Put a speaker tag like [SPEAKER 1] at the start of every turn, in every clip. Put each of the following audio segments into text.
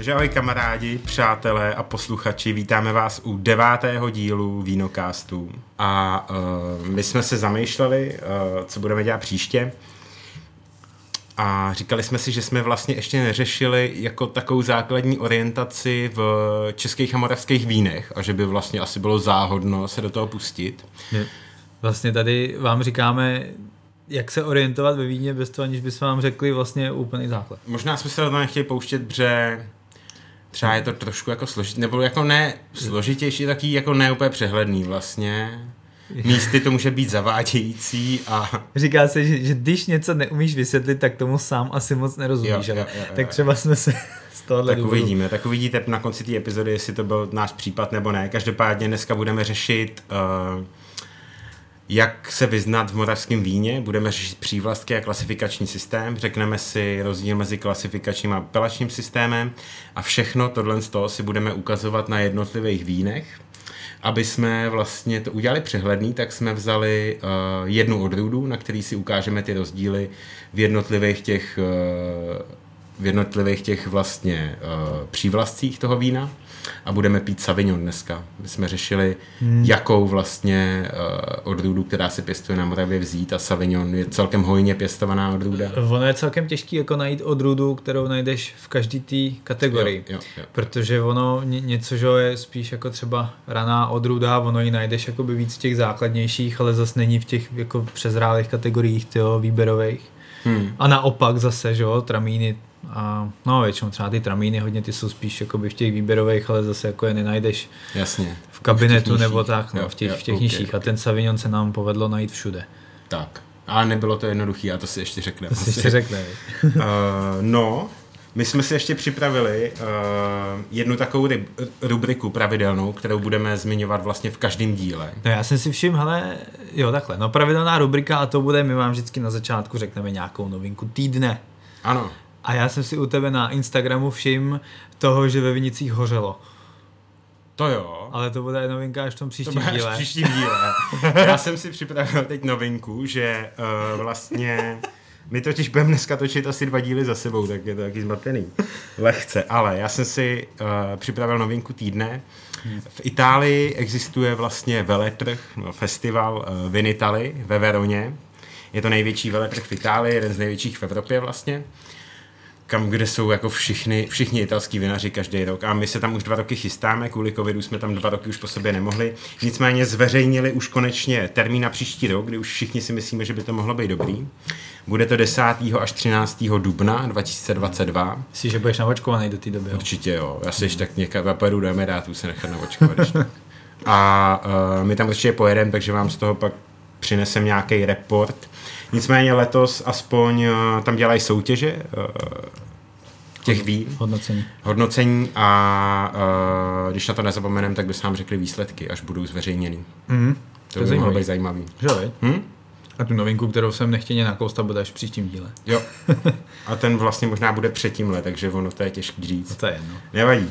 [SPEAKER 1] Takže ahoj kamarádi, přátelé a posluchači, vítáme vás u devátého dílu Vínokástu. A uh, my jsme se zamýšleli, uh, co budeme dělat příště. A říkali jsme si, že jsme vlastně ještě neřešili jako takovou základní orientaci v českých a moravských vínech a že by vlastně asi bylo záhodno se do toho pustit.
[SPEAKER 2] Vlastně tady vám říkáme, jak se orientovat ve víně bez toho, aniž bychom vám řekli vlastně úplný základ.
[SPEAKER 1] Možná jsme se do toho nechtěli pouštět, protože třeba je to trošku jako složitý, nebo jako ne složitější, taky jako ne úplně přehledný vlastně. Místy to může být zavádějící a...
[SPEAKER 2] Říká se, že, že když něco neumíš vysvětlit, tak tomu sám asi moc nerozumíš. Jo, jo, jo, jo, tak třeba jsme se z tohohle
[SPEAKER 1] Tak důvodu... uvidíme, tak uvidíte na konci té epizody, jestli to byl náš případ nebo ne. Každopádně dneska budeme řešit uh, jak se vyznat v moravském víně, budeme řešit přívlastky a klasifikační systém, řekneme si rozdíl mezi klasifikačním a apelačním systémem. A všechno tohle z toho si budeme ukazovat na jednotlivých vínech. Aby jsme vlastně to udělali přehledný, tak jsme vzali uh, jednu odrůdu, na který si ukážeme ty rozdíly v jednotlivých těch, uh, v jednotlivých těch vlastně uh, přívlastcích toho vína a budeme pít Savignon dneska. My jsme řešili, hmm. jakou vlastně uh, odrůdu, která se pěstuje na Moravě vzít a Savignon je celkem hojně pěstovaná odrůda.
[SPEAKER 2] Ono je celkem těžký jako najít odrůdu, kterou najdeš v každé té kategorii, jo, jo, jo. protože ono něco, že je spíš jako třeba raná odrůda, ono ji najdeš jako by víc v těch základnějších, ale zase není v těch jako přezrálých kategoriích tyjo, výběrových. Hmm. A naopak zase, že jo, tramíny a no většinou třeba ty tramíny hodně ty jsou spíš jakoby v těch výběrových, ale zase jako je nenajdeš
[SPEAKER 1] Jasně.
[SPEAKER 2] v kabinetu v nebo tak, no, jo, v těch, jo, v těch okay, nižších. Okay. A ten Savignon se nám povedlo najít všude.
[SPEAKER 1] Tak. A nebylo to jednoduché, a to si ještě řekneme.
[SPEAKER 2] To si ještě řekne.
[SPEAKER 1] uh, no, my jsme si ještě připravili uh, jednu takovou rubriku pravidelnou, kterou budeme zmiňovat vlastně v každém díle.
[SPEAKER 2] No já jsem si všiml, hele, jo takhle, no pravidelná rubrika a to bude, my vám vždycky na začátku řekneme nějakou novinku týdne.
[SPEAKER 1] Ano.
[SPEAKER 2] A já jsem si u tebe na Instagramu všiml toho, že ve Vinicích hořelo.
[SPEAKER 1] To jo.
[SPEAKER 2] Ale to bude novinka až v tom příštím
[SPEAKER 1] to
[SPEAKER 2] díle.
[SPEAKER 1] Až v příštím díle. Já jsem si připravil teď novinku, že uh, vlastně my totiž budeme dneska točit asi dva díly za sebou, tak je to taky zmatený. Lehce, ale já jsem si uh, připravil novinku týdne. V Itálii existuje vlastně veletrh, no, festival uh, Vinitali ve Veroně. Je to největší veletrh v Itálii, jeden z největších v Evropě vlastně kam, kde jsou jako všichni, všichni italský vinaři každý rok. A my se tam už dva roky chystáme, kvůli covidu jsme tam dva roky už po sobě nemohli. Nicméně zveřejnili už konečně termín na příští rok, kdy už všichni si myslíme, že by to mohlo být dobrý. Bude to 10. až 13. dubna 2022.
[SPEAKER 2] Jsi, že budeš navočkovaný do té doby? Jo?
[SPEAKER 1] Určitě jo. Já si ještě tak někam pojedu do Emirátu se nechat navočkovat. A uh, my tam určitě pojedeme, takže vám z toho pak přinesem nějaký report Nicméně letos aspoň uh, tam dělají soutěže uh, těch vín.
[SPEAKER 2] Hodnocení.
[SPEAKER 1] Hodnocení a uh, když na to nezapomenem, tak bys nám řekli výsledky, až budou zveřejněny.
[SPEAKER 2] Mm,
[SPEAKER 1] to, to by mohlo být zajímavý.
[SPEAKER 2] Že hm? A tu novinku, kterou jsem nechtěně nakoustat, bude až v příštím díle.
[SPEAKER 1] Jo. A ten vlastně možná bude před tímhle, takže ono to je těžký říct.
[SPEAKER 2] No to je jedno.
[SPEAKER 1] Nevadí.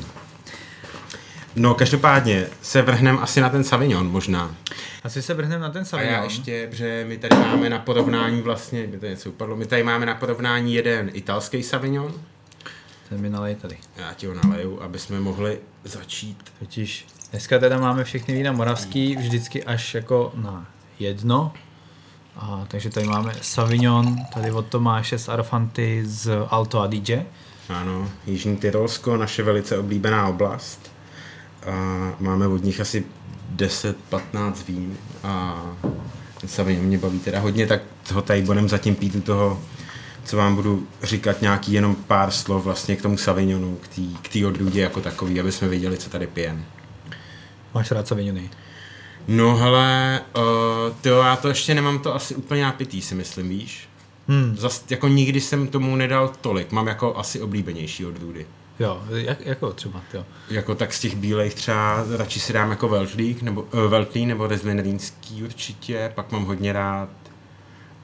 [SPEAKER 1] No, každopádně se vrhneme asi na ten Savignon možná.
[SPEAKER 2] Asi se vrhneme na ten Savignon.
[SPEAKER 1] A já ještě, že my tady máme na porovnání vlastně, mi to něco upadlo, my tady máme na porovnání jeden italský Savignon.
[SPEAKER 2] Ten mi nalej tady.
[SPEAKER 1] Já ti ho naleju, aby jsme mohli začít.
[SPEAKER 2] Totiž dneska teda máme všechny vína moravský vždycky až jako na jedno. A, takže tady máme Savignon, tady od Tomáše z Arfanty z Alto Adige.
[SPEAKER 1] Ano, Jižní Tyrolsko, naše velice oblíbená oblast. A máme od nich asi 10-15 vín a Savignon mě baví teda hodně, tak ho tady budeme zatím pít u toho, co vám budu říkat nějaký jenom pár slov vlastně k tomu Savignonu, k té odrůdě jako takový, aby jsme věděli, co tady pijem.
[SPEAKER 2] Máš rád Savignony?
[SPEAKER 1] No hele, uh, tyjo, já to ještě nemám to asi úplně napitý, si myslím, víš? Hmm. Zas, jako nikdy jsem tomu nedal tolik, mám jako asi oblíbenější odrůdy.
[SPEAKER 2] Jo, jak, jako třeba, jo.
[SPEAKER 1] Jako tak z těch bílejch třeba radši si dám jako Veltlík, nebo uh, Veltlí, nebo Rezvinrýnský určitě, pak mám hodně rád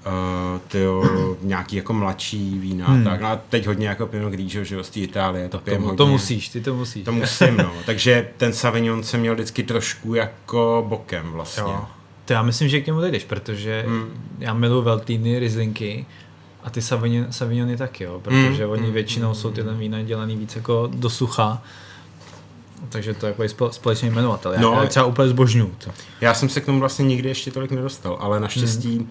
[SPEAKER 1] uh, tyjo, nějaký jako mladší vína, hmm. tak, no a teď hodně jako Pinot Grigio, že jo, z té Itálie, to, to to, hodně.
[SPEAKER 2] To musíš, ty to musíš.
[SPEAKER 1] To musím, no, takže ten Savignon jsem měl vždycky trošku jako bokem vlastně. Jo.
[SPEAKER 2] To já myslím, že k němu dojdeš, protože hmm. já miluji Veltlíny, Rizlinky, A ty Savignony taky, jo, protože mm, oni mm, většinou mm, jsou tyhle vína dělaný víc jako do sucha. Takže to je jako společný jmenovatel. Já, no, já třeba úplně zbožňuju to.
[SPEAKER 1] Já jsem se k tomu vlastně nikdy ještě tolik nedostal, ale naštěstí mm.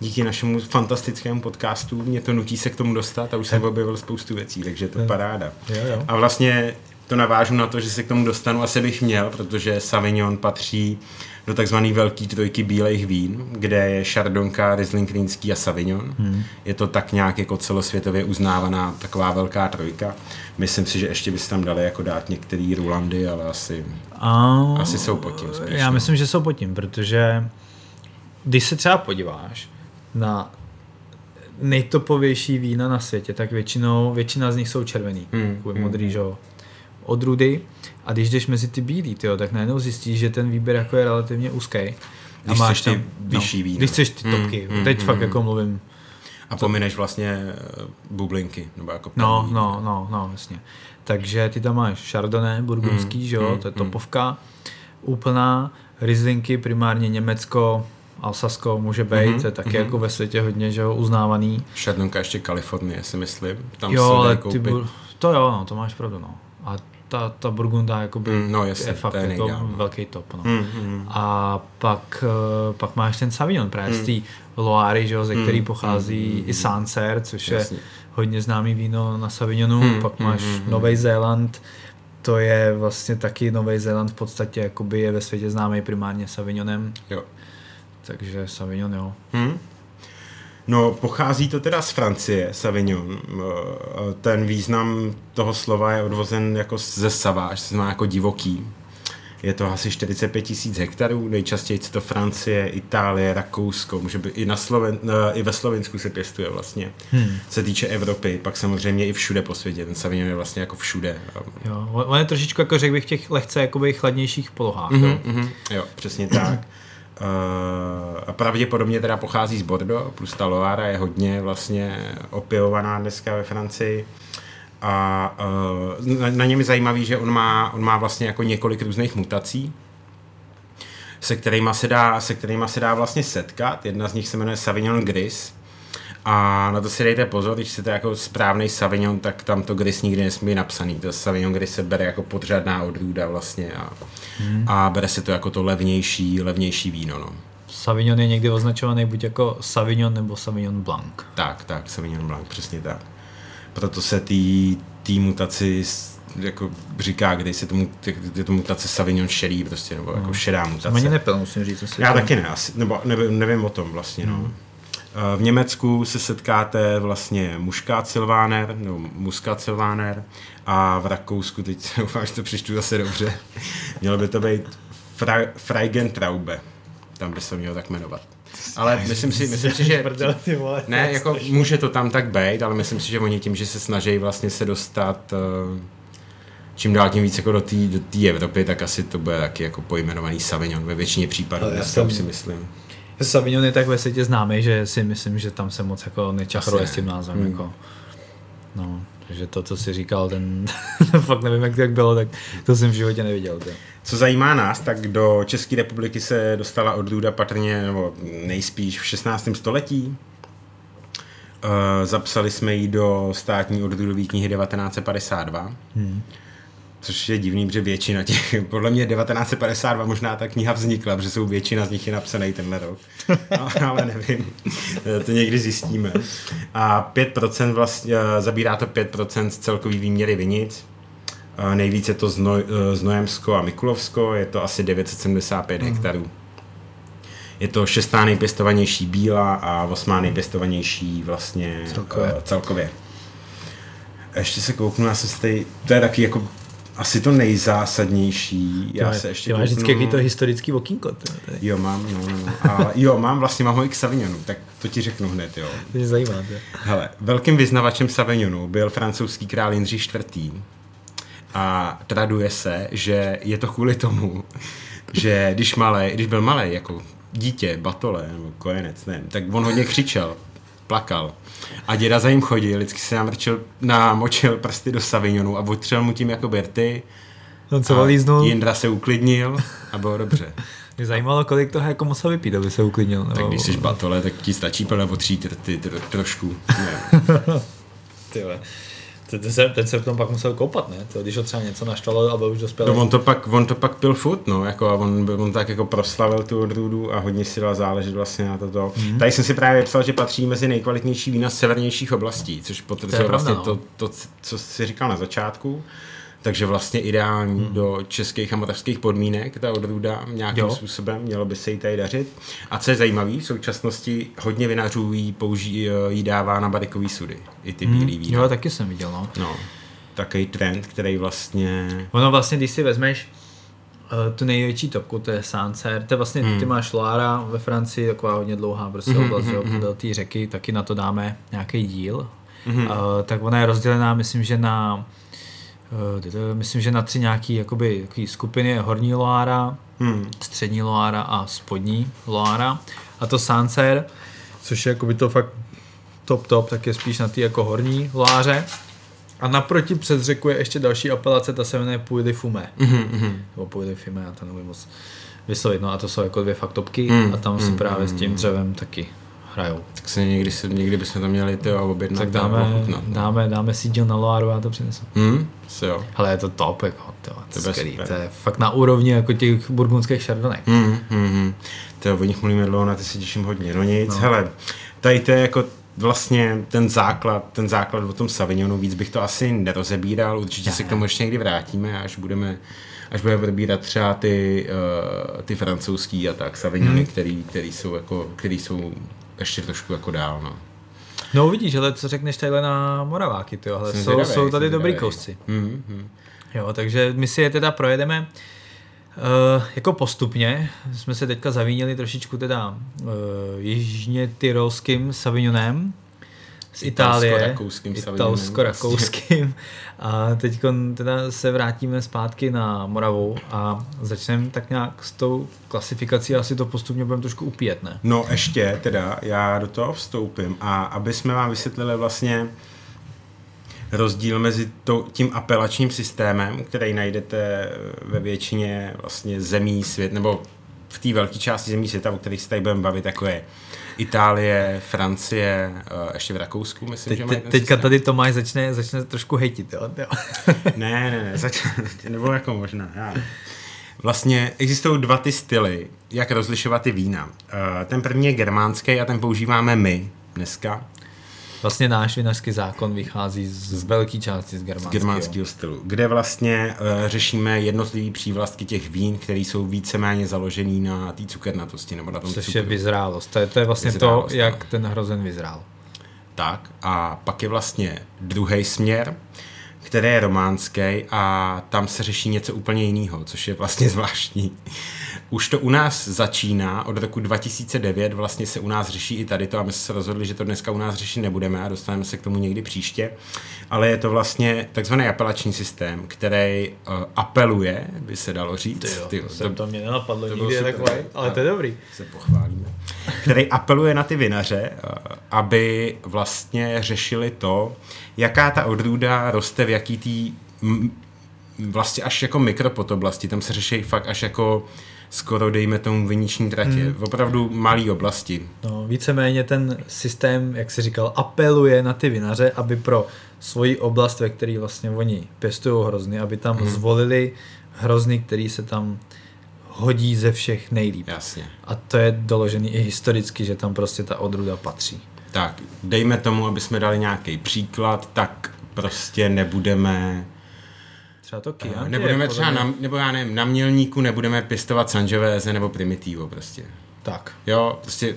[SPEAKER 1] díky našemu fantastickému podcastu mě to nutí se k tomu dostat a už jsem objevil spoustu věcí, takže to je paráda.
[SPEAKER 2] Jo, jo.
[SPEAKER 1] A vlastně to navážu na to, že se k tomu dostanu, asi bych měl, protože Savignon patří do takzvané velké trojky bílých vín, kde je Chardonnka, Riesling Rýnský a Savignon. Hmm. Je to tak nějak jako celosvětově uznávaná taková velká trojka. Myslím si, že ještě bys tam dali jako dát některé Rulandy, ale asi,
[SPEAKER 2] a...
[SPEAKER 1] asi jsou pod tím. Spíš,
[SPEAKER 2] Já no. myslím, že jsou pod tím, protože když se třeba podíváš na nejtopovější vína na světě, tak většinou, většina z nich jsou červený, hmm. modrý, hmm. že odrůdy a když jdeš mezi ty bílý, tyjo, tak najednou zjistíš, že ten výběr jako je relativně úzký.
[SPEAKER 1] Když a máš ty tam, vyšší no.
[SPEAKER 2] Když chceš ty topky, mm, teď mm, fakt mm, jako mluvím.
[SPEAKER 1] A pomineš vlastně eh, bublinky, nebo jako
[SPEAKER 2] No, no, no, no, jasně. Takže ty tam máš Chardonnay, burgundský, mm, že jo, mm, to je topovka, mm. úplná, Rieslinky primárně Německo, Alsasko může být, mm-hmm, to je taky mm-hmm. jako ve světě hodně že jo, uznávaný.
[SPEAKER 1] Chardonnay ještě Kalifornie, si myslím. Tam
[SPEAKER 2] jo, ale ty, to jo, no, to máš pravdu, no. A ta, ta Burgunda jakoby mm, no, jasně, je fakt jako no. velký top. No. Mm, mm. A pak, uh, pak máš ten Savion právě mm. z té Loary, že, ze který mm, pochází mm, i Sancer, což jasně. je hodně známý víno na Savignonu. Mm, pak máš mm, mm, Nový Zéland, to je vlastně taky Nový Zéland v podstatě jakoby je ve světě známý primárně Savignonem.
[SPEAKER 1] Jo.
[SPEAKER 2] Takže Savignon, jo.
[SPEAKER 1] Mm. No, pochází to teda z Francie, Savignon. Eh, ten význam toho slova je odvozen jako ze saváž, to znamená jako divoký. Je to asi 45 tisíc hektarů, nejčastěji to Francie, Itálie, Rakousko, může být i, na Sloven, eh, i ve Slovensku se pěstuje vlastně. Hmm. Se týče Evropy, pak samozřejmě i všude po světě, ten Savignon je vlastně jako všude.
[SPEAKER 2] Jo, on je trošičku jako řekl bych v těch lehce jakoby chladnějších polohách.
[SPEAKER 1] Mm-hmm, jo? Mm-hmm, jo, přesně tak. A pravděpodobně teda pochází z Bordeaux, plus ta Loara je hodně vlastně opěvovaná dneska ve Francii. A uh, na, na něm je zajímavý, že on má, on má vlastně jako několik různých mutací, se kterými se dá, se kterýma se dá vlastně setkat. Jedna z nich se jmenuje Savignon Gris, a na to si dejte pozor, když to jako správný Savignon, tak tam to Gris nikdy nesmí být napsaný. To Savignon Gris se bere jako podřadná odrůda vlastně a, hmm. a bere se to jako to levnější, levnější víno. No.
[SPEAKER 2] Savignon je někdy označovaný buď jako Savignon nebo Savignon Blanc.
[SPEAKER 1] Tak, tak, Savignon Blanc, přesně tak. Proto se tý, tý mutaci jako říká, kde se tomu, je to mutace Savignon šedý prostě, nebo jako hmm. šedá mutace.
[SPEAKER 2] Ani nepil, musím říct.
[SPEAKER 1] Já taky ne, asi, nebo nevím, nevím o tom vlastně, no. Hmm. V Německu se setkáte vlastně muškát silváner, nebo muskat silváner a v Rakousku, teď doufám, že to přečtu zase dobře, mělo by to být Fra- Freigentraube. Tam by se mělo tak jmenovat. Ale myslím si, myslím si, že ne, jako může to tam tak být, ale myslím si, že oni tím, že se snaží vlastně se dostat eh, čím dál tím víc jako do té do Evropy, tak asi to bude taky jako pojmenovaný Savignon ve většině případů, já jsem, si myslím.
[SPEAKER 2] Savignon je tak ve světě známý, že si myslím, že tam se moc jako nečachruje s tím názvem. Hmm. Jako. No, takže to, co jsi říkal, ten fakt nevím, jak to jak bylo, tak to jsem v životě neviděl. To.
[SPEAKER 1] Co zajímá nás, tak do České republiky se dostala odrůda patrně, nebo nejspíš v 16. století. Uh, zapsali jsme ji do státní odrůdové knihy 1952. Hmm což je divný, protože většina těch, podle mě 1952 možná ta kniha vznikla, protože jsou většina z nich je napsaný tenhle rok, ale nevím, to někdy zjistíme. A 5% vlastně, zabírá to 5% z celkový výměry vinic, nejvíce je to Znoj, Znojemsko a Mikulovsko, je to asi 975 mm. hektarů. Je to šestá nejpěstovanější bíla a osmá nejpěstovanější vlastně celkově. celkově. Ještě se kouknu, já jsem tady, to je taky jako asi to nejzásadnější. Já
[SPEAKER 2] ty
[SPEAKER 1] se ještě
[SPEAKER 2] ty máš vždycky jaký to historický okýnko.
[SPEAKER 1] Jo, mám, no, no, no. A, jo, mám vlastně, mám ho i k Savignonu, tak to ti řeknu hned, jo.
[SPEAKER 2] To mě zajímá. To.
[SPEAKER 1] Hele, velkým vyznavačem Savignonu byl francouzský král Jindřich IV. A traduje se, že je to kvůli tomu, že když, malé, když byl malý, jako dítě, batole, nebo kojenec, nevím, tak on hodně křičel, plakal. A děda za ním chodil, vždycky se namrčil, namočil prsty do Savignonu a otřel mu tím jako Berty.
[SPEAKER 2] On se valíznul.
[SPEAKER 1] Jindra se uklidnil a bylo dobře.
[SPEAKER 2] Mě zajímalo, kolik toho jako musel vypít, aby se uklidnil.
[SPEAKER 1] Tak když jsi batole, tak ti stačí plně potřít ty, ty, trošku.
[SPEAKER 2] Tyhle. Ten se, ten se v tom pak musel koupat, ne? To, když ho třeba něco naštvalo a byl už dospělý.
[SPEAKER 1] No on to pak, on to pak pil furt, no, jako a on, on tak jako proslavil tu odrůdu a hodně si dal záležet vlastně na toto. Mm. Tady jsem si právě psal, že patří mezi nejkvalitnější vína z severnějších oblastí, což potvrzuje vlastně no. to, to, co jsi říkal na začátku takže vlastně ideální hmm. do českých a moravských podmínek ta odrůda nějakým jo. způsobem, mělo by se jí tady dařit. A co je zajímavé, v současnosti hodně vinařů jí, použí, jí dává na barikový sudy, i ty hmm. bílý vína.
[SPEAKER 2] Jo, taky jsem viděl, no.
[SPEAKER 1] no. Takový trend, který vlastně...
[SPEAKER 2] Ono vlastně, když si vezmeš uh, tu největší topku, to je Sancer, to je vlastně, hmm. ty máš Loara ve Francii, taková hodně dlouhá prostě hmm, oblast, hmm, hmm. do té řeky, taky na to dáme nějaký díl. Hmm. Uh, tak ona je rozdělená, myslím, že na myslím, že na tři nějaký jakoby, skupiny je horní Loára, hmm. střední Loára a spodní Loára. A to Sancer, což je jakoby to fakt top top, tak je spíš na ty jako horní Loáře. A naproti přes řeku je ještě další apelace, ta se jmenuje Puy de Fume. Mm-hmm. Nebo Puy de Fume, já to nevím moc vyslovit. No a to jsou jako dvě fakt topky mm, a tam mm, si právě mm, s tím dřevem taky hrajou.
[SPEAKER 1] Tak se někdy, někdy bychom to měli ty objednat.
[SPEAKER 2] Tak dáme, no. dáme, dáme si díl na Loaru a to přinesu.
[SPEAKER 1] Hmm, si jo.
[SPEAKER 2] Ale je to top, jako, to, to, to, skvělý, to je fakt na úrovni jako těch burgundských šardonek.
[SPEAKER 1] Hmm, hmm, hmm. To o nich mluvíme dlouho, na ty si těším hodně. No nic, no. hele, tady to je jako vlastně ten základ, ten základ o tom Savignonu, víc bych to asi nerozebíral, určitě ne. se k tomu ještě někdy vrátíme, až budeme až budeme probírat třeba ty, uh, ty francouzský a tak Savignony, hmm. který, který, jsou jako, který jsou ještě trošku jako dál, no.
[SPEAKER 2] No uvidíš, ale co řekneš tady na Moraváky, ty jsou, jsou tady dobrý kousci. Mm-hmm. Jo, takže my si je teda projedeme uh, jako postupně. Jsme se teďka zavínili trošičku teda uh, jižně tyrolským Savignonem, z Itálie, italsko-rakouským. A teď teda se vrátíme zpátky na Moravu a začneme tak nějak s tou klasifikací, asi to postupně budeme trošku upíjet, ne?
[SPEAKER 1] No ještě teda, já do toho vstoupím a aby jsme vám vysvětlili vlastně rozdíl mezi to, tím apelačním systémem, který najdete ve většině vlastně zemí svět, nebo v té velké části zemí světa, o kterých se tady budeme bavit, jako je Itálie, Francie, uh, ještě v Rakousku, myslím,
[SPEAKER 2] Teď,
[SPEAKER 1] že
[SPEAKER 2] mají Teďka tady Tomáš začne, začne trošku hejtit, jo? jo.
[SPEAKER 1] ne, ne, ne, zač- nebo jako možná, já. Vlastně existují dva ty styly, jak rozlišovat ty vína. Uh, ten první je germánský a ten používáme my dneska.
[SPEAKER 2] Vlastně náš vinařský zákon vychází z, z velké části z germánského. Z
[SPEAKER 1] germánského stylu, kde vlastně uh, řešíme jednotlivé přívlastky těch vín, které jsou víceméně založený na té cukernatosti nebo na tom
[SPEAKER 2] Což cukru. je vyzrálost. To je, to je vlastně vyzrálost, to, jak ten hrozen vyzrál.
[SPEAKER 1] Tak a pak je vlastně druhý směr, který je románský a tam se řeší něco úplně jiného, což je vlastně zvláštní. Už to u nás začíná, od roku 2009 vlastně se u nás řeší i tady to a my jsme se rozhodli, že to dneska u nás řešit nebudeme a dostaneme se k tomu někdy příště, ale je to vlastně takzvaný apelační systém, který uh, apeluje, by se dalo říct.
[SPEAKER 2] Ty jo, to, to mě nenapadlo to nikdy takové, ale to je dobrý.
[SPEAKER 1] Se pochválíme. Který apeluje na ty vinaře, uh, aby vlastně řešili to, jaká ta odrůda roste v jaký tý vlastně až jako mikropotoblasti, tam se řeší fakt až jako skoro dejme tomu viniční tratě. Hmm. Opravdu malý oblasti.
[SPEAKER 2] No, víceméně ten systém, jak si říkal, apeluje na ty vinaře, aby pro svoji oblast, ve které vlastně oni pěstují hrozny, aby tam hmm. zvolili hrozny, který se tam hodí ze všech nejlíp.
[SPEAKER 1] Jasně.
[SPEAKER 2] A to je doložený i historicky, že tam prostě ta odrůda patří.
[SPEAKER 1] Tak, dejme tomu, aby jsme dali nějaký příklad, tak prostě nebudeme
[SPEAKER 2] Třeba to Chianti
[SPEAKER 1] Nebudeme třeba, na, nebo já nevím, na mělníku nebudeme pěstovat Sangiovese nebo Primitivo prostě.
[SPEAKER 2] Tak.
[SPEAKER 1] Jo, prostě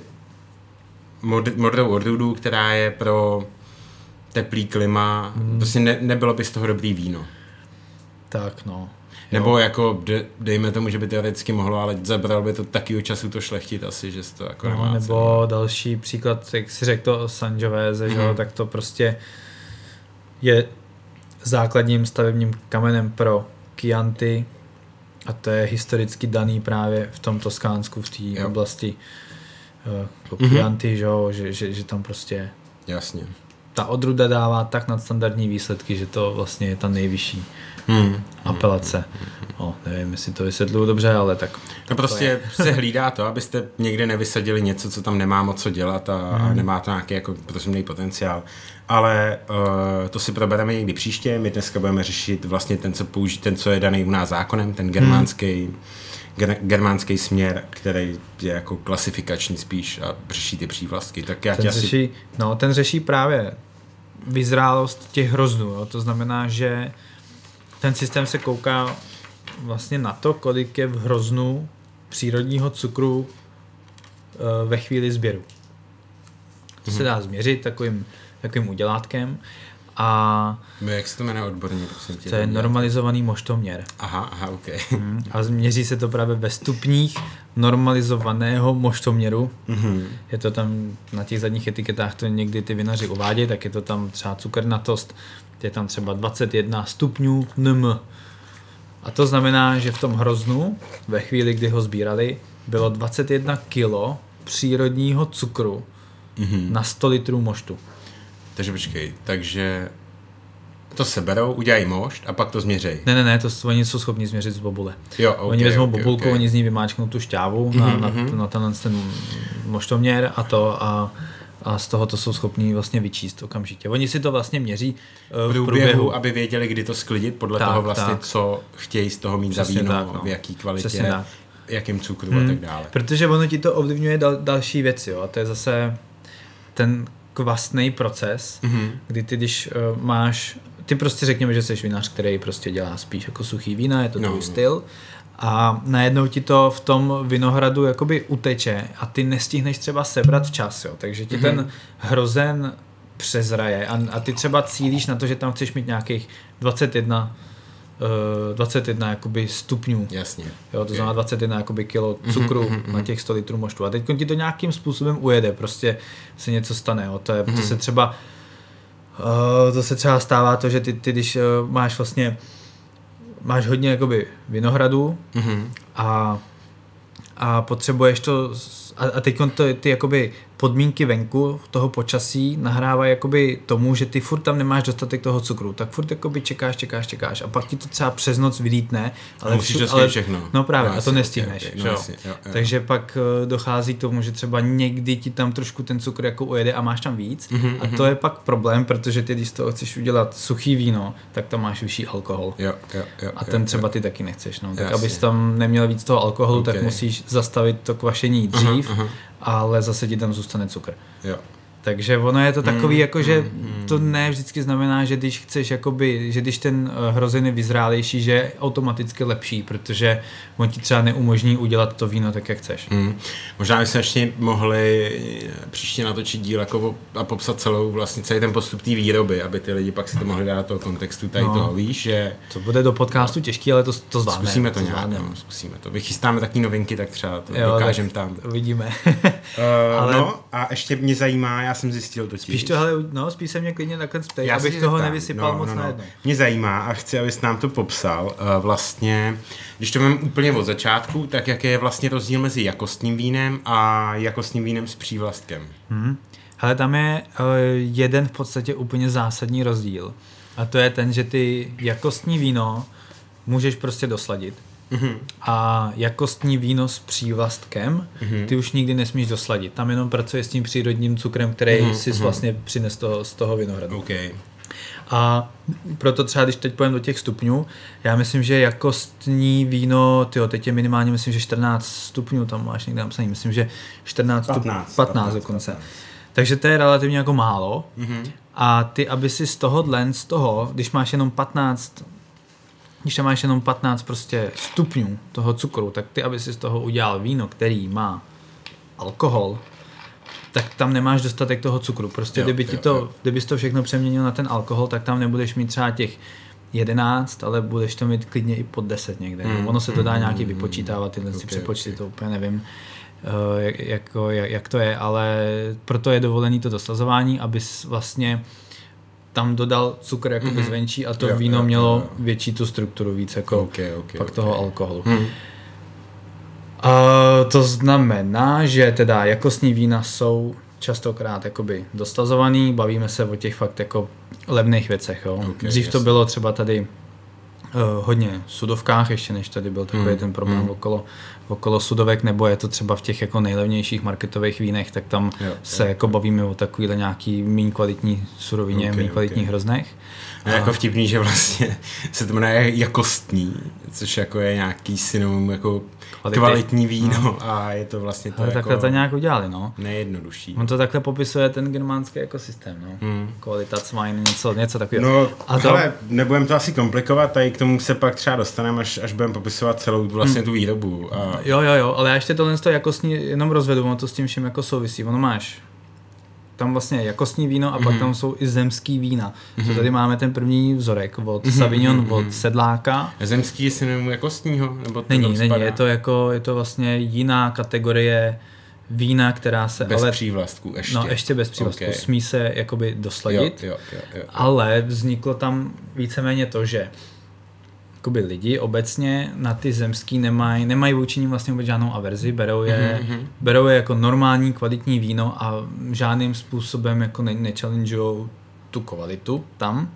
[SPEAKER 1] mod, modrou odrůdu, která je pro teplý klima, hmm. prostě ne, nebylo by z toho dobrý víno.
[SPEAKER 2] Tak no.
[SPEAKER 1] Nebo jo. jako, de, dejme tomu, že by teoreticky mohlo, ale zabral by to takového času to šlechtit asi, že to jako no, nemá
[SPEAKER 2] Nebo cenu. další příklad, jak si řekl to Sangiovese, mm. že jo, mhm. tak to prostě je základním stavebním kamenem pro Chianti a to je historicky daný právě v tom Toskánsku, v té oblasti uh, Chianti, mm-hmm. že, že, že, že tam prostě
[SPEAKER 1] Jasně.
[SPEAKER 2] Ta odruda dává tak nadstandardní výsledky, že to vlastně je ta nejvyšší hmm. apelace. O, nevím, jestli to vysvětluju dobře, ale tak.
[SPEAKER 1] No prostě se hlídá to, abyste někde nevysadili něco, co tam nemá moc co dělat a, hmm. a nemá to nějaký jako prosím, potenciál. Ale uh, to si probereme někdy příště. My dneska budeme řešit vlastně ten, co použít, ten, co je daný u nás zákonem, ten germánský hmm germánský směr, který je jako klasifikační spíš a řeší ty přívlastky. Tak já
[SPEAKER 2] ten, řeší, asi... no, ten řeší právě vyzrálost těch hroznů. Jo? To znamená, že ten systém se kouká vlastně na to, kolik je v hroznu přírodního cukru eh, ve chvíli sběru. To se mhm. dá změřit takovým, takovým udělátkem a
[SPEAKER 1] jak se to jmenuje odborně, prosím
[SPEAKER 2] tě? To je normalizovaný moštoměr.
[SPEAKER 1] Aha, aha, ok.
[SPEAKER 2] Mm, a měří se to právě ve stupních normalizovaného moštoměru. Mm-hmm. Je to tam na těch zadních etiketách, to někdy ty vinaři uvádí, tak je to tam třeba cukernatost, je tam třeba 21 stupňů nm. A to znamená, že v tom hroznu, ve chvíli, kdy ho sbírali, bylo 21 kilo přírodního cukru mm-hmm. na 100 litrů moštu.
[SPEAKER 1] Takže počkej, takže to seberou, udělají mošt a pak to změřejí.
[SPEAKER 2] Ne, ne, ne, to oni jsou schopni změřit z bobule.
[SPEAKER 1] Jo, okay,
[SPEAKER 2] oni vezmou
[SPEAKER 1] okay,
[SPEAKER 2] bobulku,
[SPEAKER 1] okay.
[SPEAKER 2] oni z ní vymáčknou tu šťávu mm-hmm, na, na, mhm. na, tenhle ten moštoměr a to a a z toho to jsou schopní vlastně vyčíst okamžitě. Oni si to vlastně měří
[SPEAKER 1] uh, v průběhu, průběhu, aby věděli, kdy to sklidit, podle tak, toho vlastně, tak. co chtějí z toho mít Přesně za víno, tak, no. v jaký kvalitě, Přesně tak. jakým cukru hmm. a tak dále.
[SPEAKER 2] Protože ono ti to ovlivňuje dal, další věci, jo, a to je zase ten kvastný proces, mm-hmm. kdy ty, když uh, máš, ty prostě řekněme, že jsi vinař, který prostě dělá spíš jako suchý vína, je to no. tvůj styl, a najednou ti to v tom vinohradu jakoby uteče a ty nestihneš třeba sebrat včas, jo. takže ti mm-hmm. ten hrozen přezraje a, a ty třeba cílíš na to, že tam chceš mít nějakých 21 21 jakoby stupňů.
[SPEAKER 1] Jasně.
[SPEAKER 2] Jo, to znamená 21 jakoby kilo mhm, cukru mm-hmm, na těch 100 litrů moštu. A teď ti to nějakým způsobem ujede, prostě se něco stane. Jo. To, je, mm-hmm. to se třeba uh, to se třeba stává to, že ty, ty když uh, máš vlastně máš hodně jakoby vinohradu mm-hmm. a, a potřebuješ to a, a teď to, ty jakoby podmínky venku toho počasí nahrávají jakoby tomu, že ty furt tam nemáš dostatek toho cukru, tak furt jakoby čekáš, čekáš, čekáš a pak ti to třeba přes noc vylítne,
[SPEAKER 1] ale musíš to ale, všechno.
[SPEAKER 2] No právě, no, a to nestihneš. Okay, okay, no, jasně, jo, jo. Takže pak uh, dochází k tomu, že třeba někdy ti tam trošku ten cukr jako ujede a máš tam víc mm-hmm, a to je pak problém, protože ty, když z toho chceš udělat suchý víno, tak tam máš vyšší alkohol.
[SPEAKER 1] Jo, jo, jo,
[SPEAKER 2] a ten třeba ty taky nechceš. No. Tak jasně. abys tam neměl víc toho alkoholu, okay. tak musíš zastavit to kvašení dřív. Aha, aha ale zase ti tam zůstane cukr.
[SPEAKER 1] Jo.
[SPEAKER 2] Takže ono je to takový, mm, jako že mm, to ne vždycky znamená, že když chceš, jakoby, že když ten eh, hrozen je vyzrálejší, že je automaticky lepší, protože on ti třeba neumožní udělat to víno tak, jak chceš. Mm.
[SPEAKER 1] Možná bychom ještě mohli eh, příště natočit díl jako a popsat celou, vlastně celý ten postup té výroby, aby ty lidi pak si to mohli dát do toho kontextu tady no, toho, víš, že...
[SPEAKER 2] To bude do podcastu těžký, ale to, to zvládne.
[SPEAKER 1] Zkusíme to, to nějak, no, zkusíme to. Vychystáme taky novinky, tak třeba to jo, dokážeme tam.
[SPEAKER 2] Uvidíme.
[SPEAKER 1] uh, ale... No a ještě mě zajímá, já jsem zjistil totiž.
[SPEAKER 2] Spíš to, hele, no, spíš se mě klidně nakonec ptej, abych toho zeptám. nevysypal no, moc no, no. najednou.
[SPEAKER 1] Mě zajímá a chci, abys nám to popsal. Uh, vlastně, když to mám úplně od začátku, tak jaký je vlastně rozdíl mezi jakostním vínem a jakostním vínem s přívlastkem?
[SPEAKER 2] Hmm. Hele, tam je uh, jeden v podstatě úplně zásadní rozdíl. A to je ten, že ty jakostní víno můžeš prostě dosladit. Mm-hmm. A jakostní víno s přívlastkem mm-hmm. ty už nikdy nesmíš dosladit. Tam jenom pracuje s tím přírodním cukrem, který mm-hmm. si mm-hmm. vlastně přines toho, z toho vinohradu.
[SPEAKER 1] Okay.
[SPEAKER 2] A proto třeba, když teď půjdeme do těch stupňů, já myslím, že jakostní víno, tyjo, teď je minimálně, myslím, že 14 stupňů, tam máš někde napsaný, myslím, že 14
[SPEAKER 1] stupňů,
[SPEAKER 2] 15, 15, 15 dokonce. 15. Takže to je relativně jako málo. Mm-hmm. A ty, aby si z toho z toho, když máš jenom 15 když tam máš jenom 15 prostě stupňů toho cukru, tak ty, aby si z toho udělal víno, který má alkohol, tak tam nemáš dostatek toho cukru. Prostě jo, kdyby ti to, jo. kdybys to všechno přeměnil na ten alkohol, tak tam nebudeš mít třeba těch 11, ale budeš to mít klidně i pod 10 někde. Mm, ono se to dá mm, nějaký vypočítávat, tyhle okay, si přepočty, okay. to úplně nevím, uh, jak, jako, jak, jak to je, ale proto je dovolený to doslazování, abys vlastně tam dodal cukr jako mm-hmm. zvenčí a to jo, víno jo, mělo jo. větší tu strukturu, víc jako okay, okay, pak okay. toho alkoholu. Mm. A to znamená, že teda jakostní vína jsou častokrát jakoby dostazovaný, bavíme se o těch fakt jako levných věcech. Jo.
[SPEAKER 1] Okay,
[SPEAKER 2] Dřív to
[SPEAKER 1] jasně.
[SPEAKER 2] bylo třeba tady uh, hodně v sudovkách, ještě než tady byl takový
[SPEAKER 1] Hmm,
[SPEAKER 2] ten problém
[SPEAKER 1] hmm.
[SPEAKER 2] okolo, okolo sudovek, nebo je to třeba v těch jako nejlevnějších marketových vínech, tak tam
[SPEAKER 1] Jo,
[SPEAKER 2] se
[SPEAKER 1] jo,
[SPEAKER 2] jako bavíme o takovýhle nějaký méně kvalitní surovině,
[SPEAKER 1] Ok,
[SPEAKER 2] méně kvalitních
[SPEAKER 1] ok.
[SPEAKER 2] hroznech.
[SPEAKER 1] A jako vtipný, že vlastně se to jmenuje jakostní, což jako je nějaký synonym jako
[SPEAKER 2] Kvality.
[SPEAKER 1] kvalitní víno a je to vlastně to
[SPEAKER 2] Ale
[SPEAKER 1] jako
[SPEAKER 2] takhle to nějak udělali, no.
[SPEAKER 1] nejjednodušší.
[SPEAKER 2] On to takhle popisuje ten germánský ekosystém, no.
[SPEAKER 1] Hmm.
[SPEAKER 2] Kvalita wine, něco, něco takového.
[SPEAKER 1] No,
[SPEAKER 2] A to-
[SPEAKER 1] ale nebudeme to asi komplikovat, tady k tomu se pak třeba dostaneme, až, až budeme popisovat celou vlastně tu výrobu. A,
[SPEAKER 2] Jo, jo, jo, ale já ještě tohle to jakostní jenom rozvedu, ono to s tím vším jako souvisí. Ono máš tam vlastně jakostní víno a pak
[SPEAKER 1] Mhm.
[SPEAKER 2] tam jsou i zemský vína. Mm-hmm. tady máme ten první vzorek od Savignon,
[SPEAKER 1] mhm,
[SPEAKER 2] od
[SPEAKER 1] mhm.
[SPEAKER 2] Sedláka.
[SPEAKER 1] Zemský je synonym jakostního? Nebo to
[SPEAKER 2] Není, není, je to jako, je to vlastně jiná kategorie vína, která se,
[SPEAKER 1] Bez
[SPEAKER 2] ale,
[SPEAKER 1] přívlastků ještě.
[SPEAKER 2] no ještě bez přívlastku,
[SPEAKER 1] Ok.
[SPEAKER 2] smí se jakoby dosladit.
[SPEAKER 1] Jo, jo, jo, jo.
[SPEAKER 2] Ale vzniklo tam víceméně to, že jakoby lidi obecně na ty zemský nemají nemají vůči nim vlastně vůbec žádnou averzi, berou je,
[SPEAKER 1] Mhm,
[SPEAKER 2] mm-hmm.
[SPEAKER 1] mhm.
[SPEAKER 2] berou je jako normální kvalitní víno a žádným způsobem jako ne, nechallengeujou tu kvalitu tam.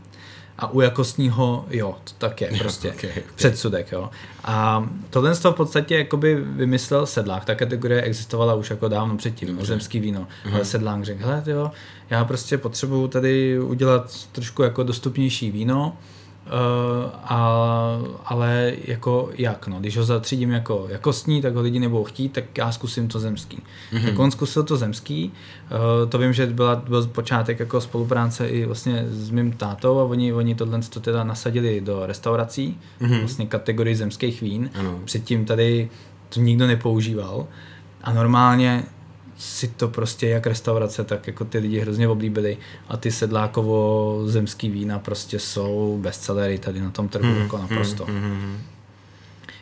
[SPEAKER 2] A u jakostního, jo, to tak je prostě.
[SPEAKER 1] ok, ok.
[SPEAKER 2] Předsudek, jo. A tohle to v podstatě jakoby vymyslel Sedlák. Ta kategorie existovala už jako dávno předtím,
[SPEAKER 1] Dobře.
[SPEAKER 2] zemský víno. Ale Sedlák řekl, hele, jo, já prostě potřebuju tady udělat trošku jako dostupnější víno, Uh, a, ale jako jak, no, když ho zatřídím jako jakostní, tak ho lidi nebudou chtít, tak já zkusím to zemský. Mm-hmm. Tak on zkusil to zemský, uh, to vím, že byla, byl počátek jako spolupráce i vlastně s mým tátou a oni, oni tohle to teda nasadili do restaurací, mm-hmm. vlastně kategorii zemských vín.
[SPEAKER 1] Ano.
[SPEAKER 2] Předtím tady to nikdo nepoužíval a normálně si to prostě jak restaurace, tak jako ty lidi hrozně oblíbili a ty sedlákovo zemský vína prostě jsou bestsellery tady na tom trhu jako naprosto.
[SPEAKER 1] Mhm.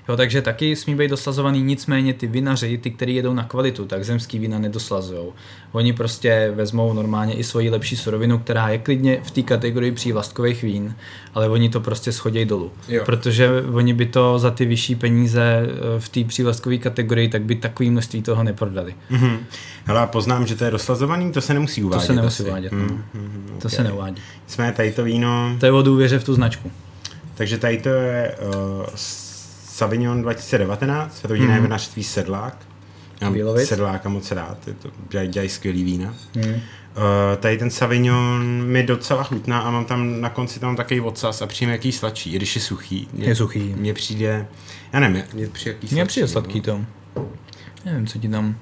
[SPEAKER 2] Jo, takže taky smí být doslazovaný, nicméně ty vinaři, ty, kteří jedou na kvalitu, tak zemský vína nedoslazují. Oni prostě vezmou normálně i svoji lepší surovinu, která je klidně v té kategorii přívlastkových vín, ale oni to prostě schodějí dolů.
[SPEAKER 1] Jo.
[SPEAKER 2] Protože oni by to za ty vyšší peníze eh, v té přívlastkové kategorii, tak by takové množství toho neprodali.
[SPEAKER 1] Mhm. Hele, poznám, že to je doslazovaný, to se nemusí
[SPEAKER 2] To
[SPEAKER 1] uvádět.
[SPEAKER 2] se nemusí
[SPEAKER 1] asi.
[SPEAKER 2] uvádět.
[SPEAKER 1] Mhm,
[SPEAKER 2] no.
[SPEAKER 1] mhm,
[SPEAKER 2] To se neuvádí.
[SPEAKER 1] Jsme tady to víno,
[SPEAKER 2] To je o důvěře v tu značku.
[SPEAKER 1] takže tady to je uh, Savignon 2019, rodinné
[SPEAKER 2] Mhm.
[SPEAKER 1] vinařství Sedlák. Já mám
[SPEAKER 2] Bílovic.
[SPEAKER 1] Sedláka moc rád, je to, dělají, dělají skvělý vína.
[SPEAKER 2] Hmm.
[SPEAKER 1] Uh, tady ten Savignon mi docela chutná a mám tam na konci tam takový ocas a přijím jaký sladší, i když je suchý. Mě,
[SPEAKER 2] Je suchý.
[SPEAKER 1] Mně přijde, já nevím, mně přijde jaký
[SPEAKER 2] Mně přijde
[SPEAKER 1] no.
[SPEAKER 2] sladký to. Nevím, co ti tam...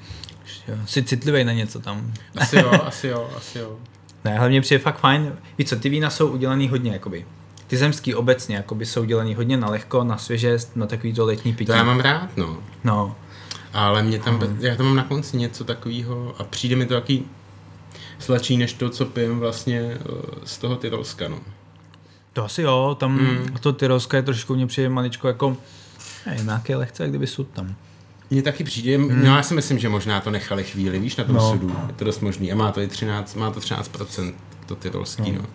[SPEAKER 2] Jsi citlivý na něco tam.
[SPEAKER 1] Asi jo, asi jo, asi jo.
[SPEAKER 2] Ne, hlavně přijde fakt fajn. Víš co, ty vína jsou udělaný hodně, jakoby. Ty zemský obecně, jakoby jsou udělaný hodně na lehko, na svěžest, na takový to letní pití.
[SPEAKER 1] To já mám rád, no.
[SPEAKER 2] No,
[SPEAKER 1] Ale mě tam, já tam mám na konci něco takového a přijde mi to taky sladší než to, co pijem vlastně eh, z toho Tyrolska, no.
[SPEAKER 2] to asi jo, tam
[SPEAKER 1] Mm.
[SPEAKER 2] to tyrolské trošku mě přijde maličko jako, nevím, nějaké lehce, jak kdyby sud tam.
[SPEAKER 1] Mně taky přijde, mm. no já si myslím, že možná to nechali chvíli, víš, na tom no.
[SPEAKER 2] No.
[SPEAKER 1] sudu, je to dost možný a má to i 13, má to 13% to tyrolský, no. no.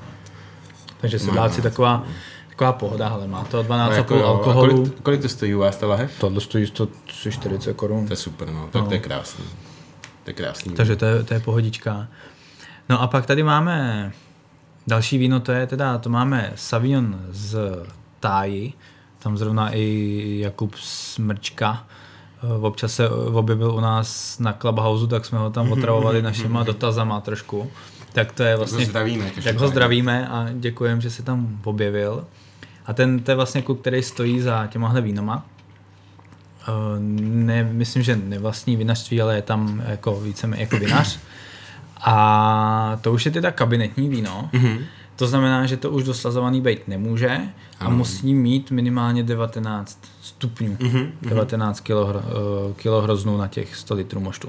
[SPEAKER 2] Takže sedláci
[SPEAKER 1] má.
[SPEAKER 2] taková, taková pohoda, ale má to 12
[SPEAKER 1] Ale
[SPEAKER 2] jako, alkoholu.
[SPEAKER 1] Kolik, kolik to stojí u vás ta lahev?
[SPEAKER 2] Tohle stojí 140 korun.
[SPEAKER 1] To je super, no, tak
[SPEAKER 2] No.
[SPEAKER 1] to je krásný. To je krásný.
[SPEAKER 2] Takže to je, to je pohodička. No a pak tady máme další víno, to je teda, to máme Savignon z Táji, tam zrovna i Jakub Smrčka eh, občas se objevil u nás na Clubhouse, tak jsme ho tam otravovali našima dotazama trošku. Tak to je
[SPEAKER 1] Tak ho
[SPEAKER 2] vlastně,
[SPEAKER 1] zdravíme.
[SPEAKER 2] tak ho zdravíme a děkujeme, že se tam objevil. A ten to je vlastně kluk, který stojí za těmahle vínama. Eh, Ne, myslím, že nevlastní vinařství, ale je tam jako více jako vinař. A to už je teda kabinetní víno.
[SPEAKER 1] Mhm.
[SPEAKER 2] To znamená, že to už doslazovaný být nemůže a
[SPEAKER 1] Ano.
[SPEAKER 2] musí mít minimálně 19 stupňů.
[SPEAKER 1] Mhm,
[SPEAKER 2] 19 kg, kilo hroznů na těch 100 litrů moštu.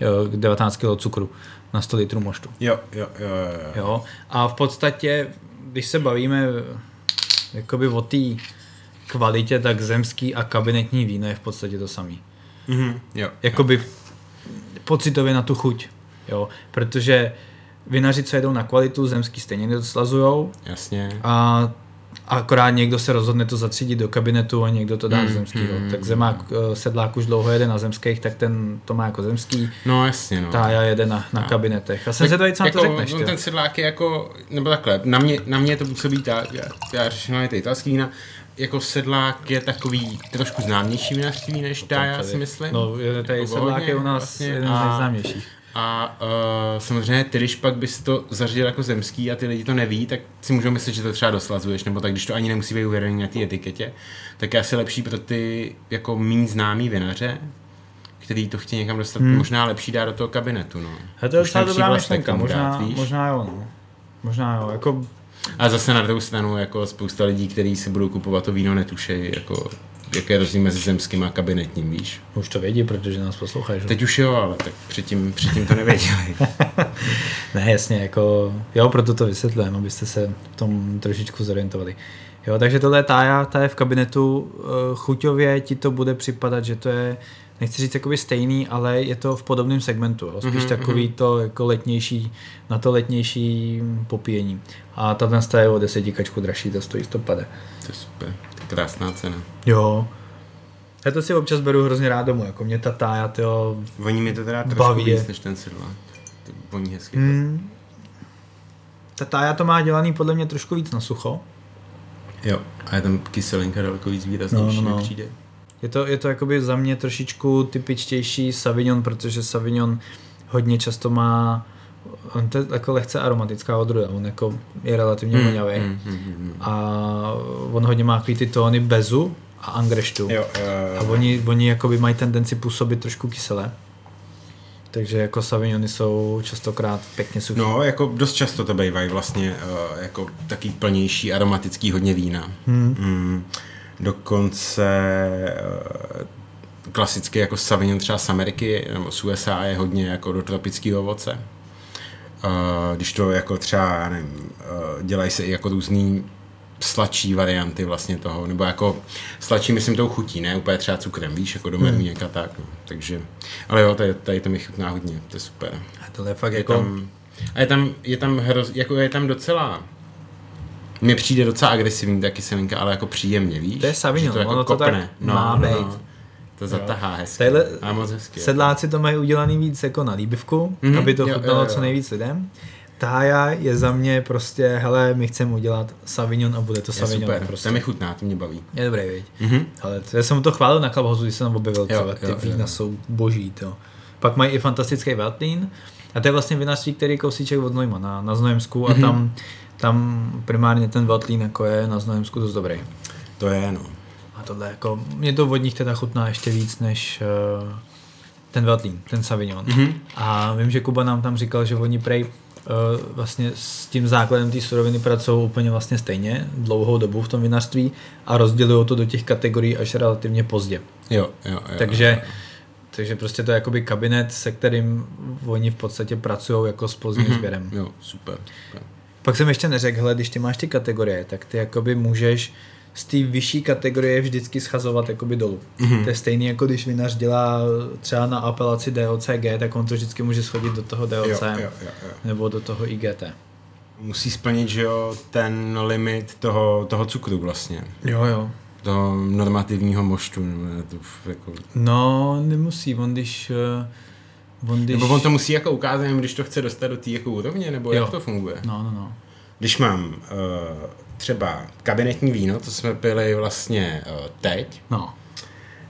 [SPEAKER 2] Jo, 19 kg cukru na 100 litrů moštu.
[SPEAKER 1] Jo, jo, jo, jo, jo.
[SPEAKER 2] Jo? A v podstatě, když se bavíme jakoby o té kvalitě, tak zemský a kabinetní víno je v podstatě to samý.
[SPEAKER 1] Mhm, jo.
[SPEAKER 2] Jakoby pocitově na tu chuť. Jo? Protože vinaři, co jedou na kvalitu, zemský stejně nedoslazujou
[SPEAKER 1] Jasně.
[SPEAKER 2] A akorát někdo se rozhodne to zatřídit do kabinetu a někdo to dá mm, do zemského. Mm, tak zemák, mm. sedlák už dlouho jede na zemských, tak ten to má jako zemský.
[SPEAKER 1] No jasně, no.
[SPEAKER 2] já jede na, na no. kabinetech. A jsem se co jako, to řekneš.
[SPEAKER 1] On ten sedlák je jako, nebo takhle, na mě, na mě to působí tak, já, já řeším ty italský vína, jako sedlák je takový trošku známější vinařství než ta, já si myslím.
[SPEAKER 2] No, tady jako sedlák je u nás vlastně. jeden z nejznámějších.
[SPEAKER 1] A uh, samozřejmě ty, když pak bys to zařídil jako zemský a ty lidi to neví, tak si můžou myslet, že to třeba doslazuješ, nebo tak, když to ani nemusí být uvědomit na té etiketě, tak je asi lepší pro ty jako méně známý vinaře, který to chtějí někam dostat, hmm. možná lepší dát do toho kabinetu. No.
[SPEAKER 2] A to je docela dobrá myšlenka, možná, dát, víš? možná jo, no. Možná jo, jako...
[SPEAKER 1] A zase na druhou stranu, jako spousta lidí, kteří si budou kupovat to víno, netušejí, jako jaký je rozdíl mezi zemským a kabinetním, víš?
[SPEAKER 2] Už to vědí, protože nás poslouchají.
[SPEAKER 1] Teď už jo, ale tak předtím, předtím to nevěděli.
[SPEAKER 2] ne, jasně, jako, jo, proto to vysvětlujeme, abyste se v tom trošičku zorientovali. Jo, takže tohle je tája, ta je v kabinetu, eh, chuťově ti to bude připadat, že to je, nechci říct jakoby stejný, ale je to v podobném segmentu, jo. spíš mm-hmm, takový to jako letnější, na to letnější popíjení. A ta je o desetičku dražší, to stojí 150.
[SPEAKER 1] To je super krásná cena.
[SPEAKER 2] Jo. Já to si občas beru hrozně rád domů, jako mě ta tája, tyjo,
[SPEAKER 1] Voní mi to teda trošku baví víc než ten sedlák. To voní hezky. Hmm.
[SPEAKER 2] Ta tája to má dělaný podle mě trošku víc na sucho.
[SPEAKER 1] Jo, a je tam kyselinka daleko víc výraznější, no, no, no. přijde.
[SPEAKER 2] Je to, je to jakoby za mě trošičku typičtější Savignon, protože Savignon hodně často má on to je jako lehce aromatická odrůda, on jako je relativně mm, vonavý. Mm, mm, mm, mm. A on hodně má ty tóny bezu a angreštu. Jo, jo, jo. A oni, oni jakoby mají tendenci působit trošku kyselé. Takže jako Savignony jsou častokrát pěkně suché.
[SPEAKER 1] No, jako dost často to bývají vlastně uh, jako taký plnější, aromatický hodně vína. Hmm. Mm. Dokonce uh, klasicky jako Savignon třeba z Ameriky nebo z USA je hodně jako do tropického ovoce. Uh, když to jako třeba, já nevím, uh, dělají se i jako různý sladší varianty vlastně toho, nebo jako sladší myslím tou chutí, ne úplně třeba cukrem, víš, jako do mermínek hmm. a tak, no. takže, ale jo, tady, tady to mi chutná hodně, to je super.
[SPEAKER 2] A tohle je fakt
[SPEAKER 1] je
[SPEAKER 2] jako...
[SPEAKER 1] Tam, a je tam, je tam hroz, jako je tam docela, mně přijde docela agresivní ta kyselinka, ale jako příjemně, víš?
[SPEAKER 2] To je Savignon, to jako ono kopne. to tak no, má no, no.
[SPEAKER 1] To zatahá hezky. Tadyhle a moc hezky.
[SPEAKER 2] Sedláci to mají udělaný víc jako na líbivku, mm-hmm. aby to chutnalo co nejvíc lidem. Tája je za mě prostě, hele, my chceme udělat Savignon a bude to je Savignon.
[SPEAKER 1] Super,
[SPEAKER 2] prostě.
[SPEAKER 1] to mi chutná, to mě baví.
[SPEAKER 2] Je dobrý, viď? Mm-hmm. Ale to, já jsem to chválil na Clubhouse, když jsem tam objevil, jo, ty jo, vína jo. jsou boží, to. Pak mají i fantastický Veltlín, a to je vlastně vinařství, který kousíček od Znojma na, na Znojemsku a mm-hmm. tam, tam primárně ten Veltlín jako je na Znojemsku dost dobrý.
[SPEAKER 1] To je, no
[SPEAKER 2] tohle jako, mě to od nich teda chutná ještě víc než uh, ten Veltlín, ten Savignon. Mm-hmm. A vím, že Kuba nám tam říkal, že oni prej uh, vlastně s tím základem té suroviny pracují úplně vlastně stejně dlouhou dobu v tom vinařství a rozdělují to do těch kategorií až relativně pozdě.
[SPEAKER 1] Jo, jo, jo.
[SPEAKER 2] Takže jo. Takže prostě to je jakoby kabinet, se kterým oni v podstatě pracují jako s pozdním mm-hmm. sběrem.
[SPEAKER 1] Jo, super, super.
[SPEAKER 2] Pak jsem ještě neřekl, hele, když ty máš ty kategorie, tak ty jakoby můžeš z té vyšší kategorie vždycky schazovat jakoby dolů. Mm-hmm. To je stejný jako když vinař dělá třeba na apelaci DOCG, tak on to vždycky může schodit do toho DOC jo, jo, jo, jo. nebo do toho IGT.
[SPEAKER 1] Musí splnit, že jo, ten limit toho, toho cukru vlastně.
[SPEAKER 2] Jo, jo.
[SPEAKER 1] Toho normativního moštu. Nebo to jako...
[SPEAKER 2] No, nemusí, on když...
[SPEAKER 1] Uh, on když... Nebo on to musí jako ukázat, když to chce dostat do té jako úrovně, nebo jo. jak to funguje?
[SPEAKER 2] No, no, no.
[SPEAKER 1] Když mám uh, třeba kabinetní víno, to jsme pili vlastně uh, teď,
[SPEAKER 2] no.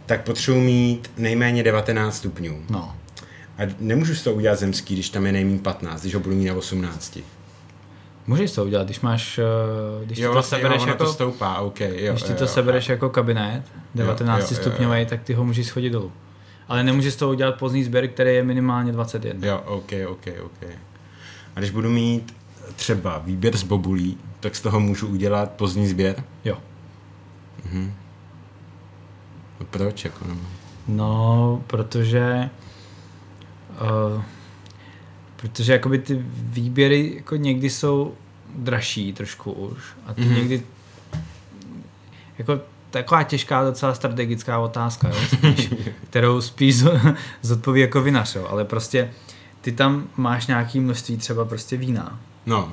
[SPEAKER 1] tak potřebuji mít nejméně 19 stupňů.
[SPEAKER 2] No.
[SPEAKER 1] A nemůžu z toho udělat zemský, když tam je nejméně 15, když ho budu mít na 18.
[SPEAKER 2] Můžeš to udělat, když máš, eh, když
[SPEAKER 1] jo,
[SPEAKER 2] to
[SPEAKER 1] vlastně,
[SPEAKER 2] sebereš
[SPEAKER 1] jo,
[SPEAKER 2] jako,
[SPEAKER 1] to stoupá, okay, jo,
[SPEAKER 2] když ti to jo, sebereš jo. jako kabinet, 19 jo, jo, stupňový, jo, jo. tak ty ho můžeš schodit dolů. Ale nemůžeš z toho udělat pozdní sběr, který je minimálně 21.
[SPEAKER 1] Jo, ok, ok, ok. A když budu mít třeba výběr z bobulí, tak z toho můžu udělat pozdní sběr?
[SPEAKER 2] Jo.
[SPEAKER 1] Mhm. No proč? Jako, nebo?
[SPEAKER 2] No, protože uh, protože jakoby ty výběry jako někdy jsou dražší trošku už a ty mm-hmm. někdy jako taková těžká docela strategická otázka, jo, spíš, kterou spíš zodpoví jako vinař, jo, ale prostě ty tam máš nějaký množství třeba prostě vína
[SPEAKER 1] No.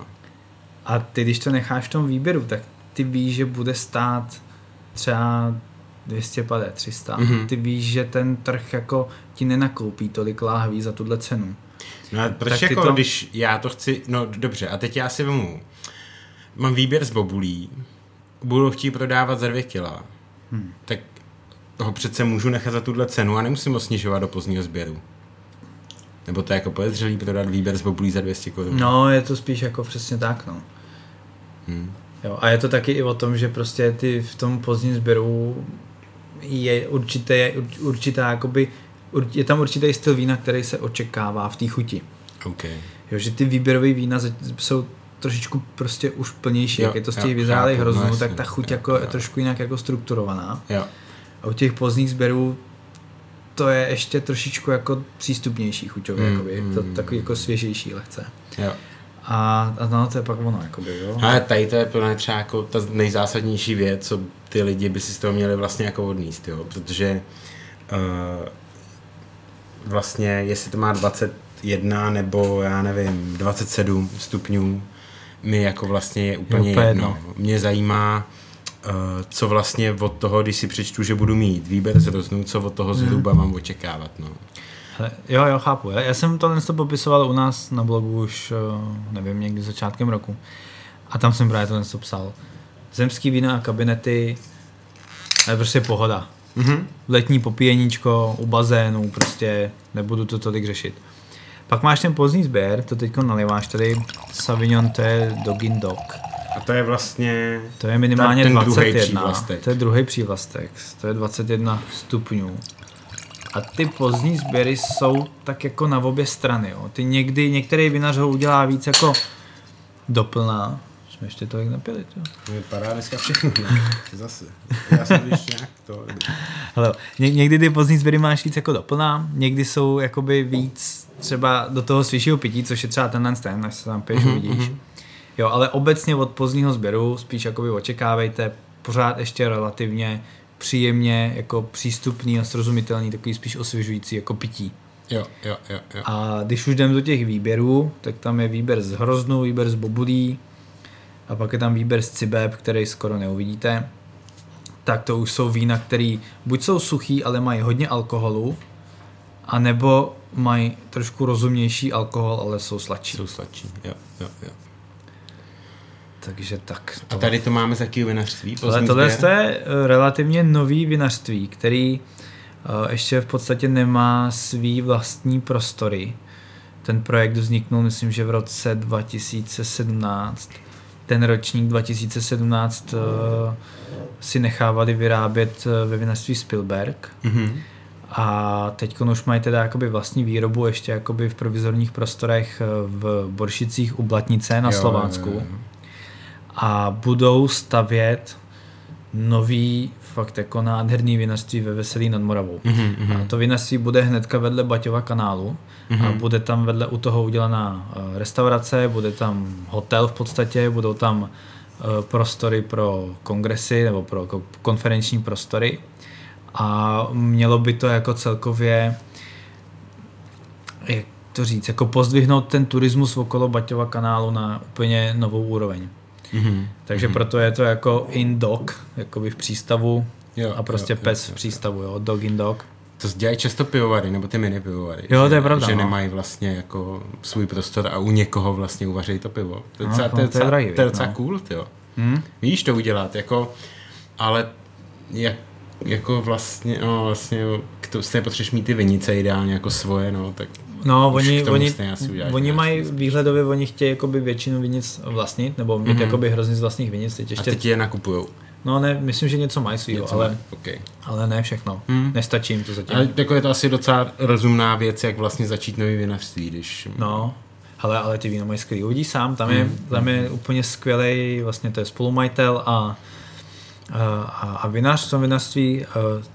[SPEAKER 2] A ty, když to necháš v tom výběru, tak ty víš, že bude stát třeba 250, 300. Mm-hmm. Ty víš, že ten trh jako ti nenakoupí tolik láhví za tuhle cenu.
[SPEAKER 1] No a proč tak jako, to... když já to chci, no dobře, a teď já si vemu, mám výběr z bobulí, budu chtít prodávat za dvě kila, hmm. tak toho přece můžu nechat za tuhle cenu a nemusím ho snižovat do pozdního sběru. Nebo to je jako podezřelý prodat výběr z bobulí za 200 korun.
[SPEAKER 2] No, je to spíš jako přesně tak, no. Hmm. Jo, a je to taky i o tom, že prostě ty v tom pozdním sběru je určité, určitá jakoby, je tam určitý styl vína, který se očekává v té chuti.
[SPEAKER 1] Okay.
[SPEAKER 2] Jo, že ty výběrové vína jsou trošičku prostě už plnější, jo, jak je to z těch vyzrálých hroznů, no, tak ta chuť jo, jako jo. je trošku jinak jako strukturovaná.
[SPEAKER 1] Jo.
[SPEAKER 2] A u těch pozdních sběrů to je ještě trošičku jako přístupnější chuťově, mm, jakoby, mm. to takový jako svěžejší lehce.
[SPEAKER 1] Jo.
[SPEAKER 2] A, a no, to je pak ono, jakoby, jo.
[SPEAKER 1] Ale tady to je plně třeba jako ta nejzásadnější věc, co ty lidi by si z toho měli vlastně jako odníst, jo, protože uh, vlastně, jestli to má 21 nebo já nevím, 27 stupňů, mi jako vlastně je úplně, je úplně jedno. jedno. Mě zajímá, co vlastně od toho, když si přečtu, že budu mít výběr z roznů, co od toho zhruba mm. mám očekávat, no.
[SPEAKER 2] Hele, jo, jo, chápu. Já, já jsem to to popisoval u nás na blogu už, uh, nevím, někdy začátkem roku. A tam jsem právě to psal. Zemský vína a kabinety, je prostě pohoda. Mm-hmm. Letní popíjeníčko u bazénu, prostě nebudu to tolik řešit. Pak máš ten pozdní sběr, to teď naliváš tady, Savignon, to je Dogin Dog.
[SPEAKER 1] A to je vlastně...
[SPEAKER 2] To je minimálně ten 21. To je druhý přívlastek. To je 21 stupňů. A ty pozdní sběry jsou tak jako na obě strany. Jo. Ty někdy, některý vinař ho udělá víc jako doplná, jsme ještě tolik napili. To.
[SPEAKER 1] Vypadá dneska všechno. Zase. Já jsem když nějak to...
[SPEAKER 2] Hele, ně, někdy ty pozdní sběry máš víc jako doplná, někdy jsou jakoby víc třeba do toho svěžího pití, což je třeba tenhle ten, až se tam piješ, mm-hmm, vidíš. Mm-hmm. Jo, ale obecně od pozdního sběru spíš jakoby očekávejte pořád ještě relativně příjemně jako přístupný a srozumitelný, takový spíš osvěžující jako pití.
[SPEAKER 1] Jo, jo, jo, jo.
[SPEAKER 2] A když už jdeme do těch výběrů, tak tam je výběr z hroznu, výběr z bobulí, a pak je tam výběr z Cibeb, který skoro neuvidíte, tak to už jsou vína, které buď jsou suchý, ale mají hodně alkoholu, anebo mají trošku rozumnější alkohol, ale jsou sladší.
[SPEAKER 1] Jsou sladší, jo, jo, jo.
[SPEAKER 2] Takže tak.
[SPEAKER 1] To... A tady to máme za jaký vinařství?
[SPEAKER 2] Ale tohle je eh, relativně nový vinařství, který uh, ještě v podstatě nemá svý vlastní prostory. Ten projekt vzniknul, myslím, že v roce 2017 ten ročník 2017 uh, eh, si nechávali vyrábět ve vinařství Spielberg. Mm-hmm. A teď už mají teda jakoby vlastní výrobu ještě jakoby v provizorních prostorech v Boršicích u Blatnice na jo, Slovánsku. Jo, jo. A budou stavět nový fakt jako nádherný vinařství ve Veselí nad Moravou. Mm-hmm. A to vinařství bude hnedka vedle Baťova kanálu mm-hmm. a mhm. bude tam vedle u toho udělaná eh, restaurace, bude tam hotel v podstatě, budou tam eh, prostory pro kongresy nebo pro konferenční prostory a mělo by to jako celkově jak to říct, jako pozdvihnout ten turismus okolo Baťova kanálu na úplně novou úroveň. Mm-hmm. Takže mm-hmm. proto je to jako in dog, jakoby v přístavu jo, a prostě jo, pes jo, v přístavu, jo, dog in dog.
[SPEAKER 1] To dělají často pivovary, nebo ty mini pivovary.
[SPEAKER 2] Jo, to je pravda.
[SPEAKER 1] Že no. nemají vlastně jako svůj prostor a u někoho vlastně uvařejí to pivo.
[SPEAKER 2] To je no, docela, no, to je docela,
[SPEAKER 1] to je docela no. cool, jo. Hmm? Víš to udělat, jako, ale jak, jako vlastně, no vlastně, k to, stejně potřebuješ mít ty vinice ideálně jako svoje, no, tak
[SPEAKER 2] No, oni, oni, oni mají výhledově, oni chtějí jakoby většinu vinic vlastnit, nebo mít mm-hmm. jakoby hrozně z vlastních vinic.
[SPEAKER 1] Teď ještě... A teď je nakupujou.
[SPEAKER 2] No ne, myslím, že něco mají svýho, ale,
[SPEAKER 1] okay.
[SPEAKER 2] ale ne všechno. Hmm. Nestačí jim to zatím.
[SPEAKER 1] Ale jako je to asi docela rozumná věc, jak vlastně začít nový vinařství, když...
[SPEAKER 2] No, ale, ale ty víno mají skvělý. Uvidí sám, tam je, hmm. tam je úplně skvělý, vlastně to je spolumajitel a a, a vinař v tom vinařství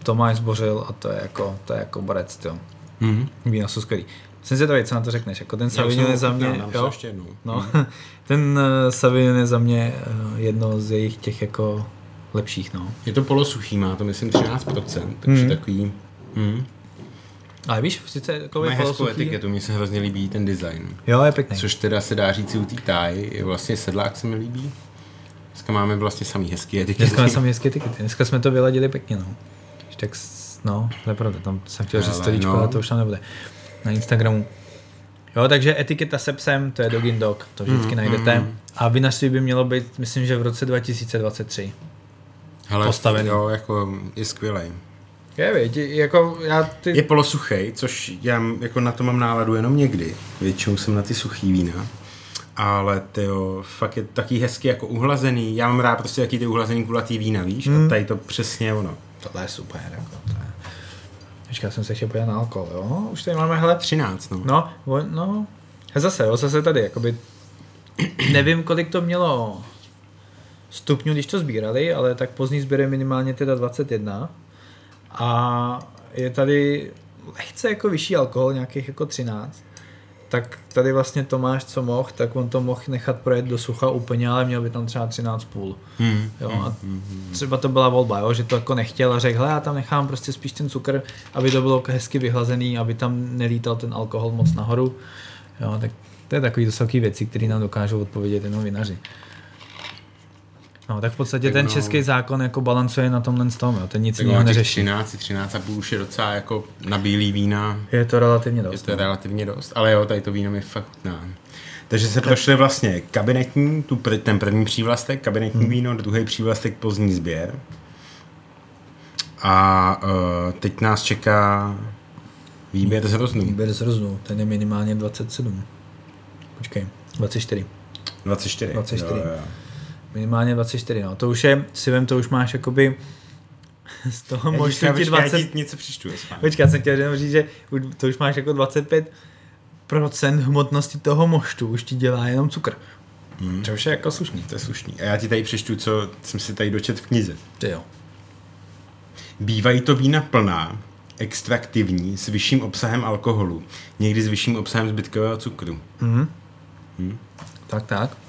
[SPEAKER 2] Tomáš Zbořil a to je jako, to je jako borec, jo. Mm. Vína jsou skvělý. Jsem to co na to řekneš, jako ten Savignon je za mě, jo, ještě jednou. No, mm. ten uh, Savignon je za mě uh, jedno z jejich těch jako lepších, no.
[SPEAKER 1] Je to polosuchý, má to myslím 13%, takže mm. takový... Mm.
[SPEAKER 2] Ale víš, sice takový
[SPEAKER 1] Má hezkou etiketu, mně se hrozně líbí ten design.
[SPEAKER 2] Jo, je pěkný.
[SPEAKER 1] Což teda se dá říct u té je vlastně sedlák se mi líbí. Dneska máme vlastně samý hezký etikety.
[SPEAKER 2] Dneska máme samý hezký etikety. Dneska jsme to vyladili pěkně, no. Tak, no, to je pravda, tam jsem chtěl říct storíčko, no. ale to už tam nebude. Na Instagramu. Jo, takže etiketa se psem, to je Dogin Dog, to vždycky mm, najdete. Mm. A vinařství by mělo být, myslím, že v roce 2023.
[SPEAKER 1] Hele, postavený. Jo, jako je skvělý.
[SPEAKER 2] Je, věď, jako já ty...
[SPEAKER 1] Je polosuchej, což já jako na to mám náladu jenom někdy. Většinou jsem na ty suchý vína. Ale jo, fakt je taky hezky jako uhlazený. Já mám rád prostě jaký ty uhlazený kulatý vína, víš? Hmm. A tady to přesně ono.
[SPEAKER 2] Tohle je super, jako Počkej, jsem se chtěl podívat na alkohol, jo? Už tady máme, hele...
[SPEAKER 1] 13, no.
[SPEAKER 2] No, no. Zase, jo, zase tady, jakoby... Nevím, kolik to mělo stupňů, když to sbírali, ale tak pozdní sběr je minimálně teda 21. A je tady lehce jako vyšší alkohol, nějakých jako 13 tak tady vlastně Tomáš, co mohl, tak on to mohl nechat projet do sucha úplně, ale měl by tam třeba 13,5. Hmm. Jo, a hmm, hmm. třeba to byla volba, jo, že to jako nechtěl a řekl, já tam nechám prostě spíš ten cukr, aby to bylo hezky vyhlazený, aby tam nelítal ten alkohol moc nahoru. Jo, tak to je takový dosaky věci, které nám dokážou odpovědět jenom vinaři. No, tak v podstatě tak ten no, český zákon jako balancuje na tomhle tom, jo. ten nic jiného neřeší.
[SPEAKER 1] 13, 13 a půl už je docela jako na bílý vína.
[SPEAKER 2] Je to relativně dost.
[SPEAKER 1] Je to no. relativně dost, ale jo, tady to víno mi fakt chutná. Takže se prošli vlastně kabinetní, tu, ten první přívlastek, kabinetní hmm. víno, druhý přívlastek pozdní sběr. A uh, teď nás čeká výběr z roznů.
[SPEAKER 2] Výběr z roznů, ten je minimálně 27. Počkej, 24.
[SPEAKER 1] 24.
[SPEAKER 2] 24. Jo, jo. Minimálně 24, no. To už je, si vem, to už máš jakoby z toho možná ti 20... Já
[SPEAKER 1] něco přečtu.
[SPEAKER 2] Počkej, já jsem chtěl jenom říct, že to už máš jako 25 procent hmotnosti toho moštu už ti dělá jenom cukr. Hmm. To už je jako slušný.
[SPEAKER 1] To je slušný. A já ti tady přečtu, co jsem si tady dočet v knize.
[SPEAKER 2] Ty jo.
[SPEAKER 1] Bývají to vína plná, extraktivní, s vyšším obsahem alkoholu, někdy s vyšším obsahem zbytkového cukru.
[SPEAKER 2] Hmm. Hmm. Tak, tak.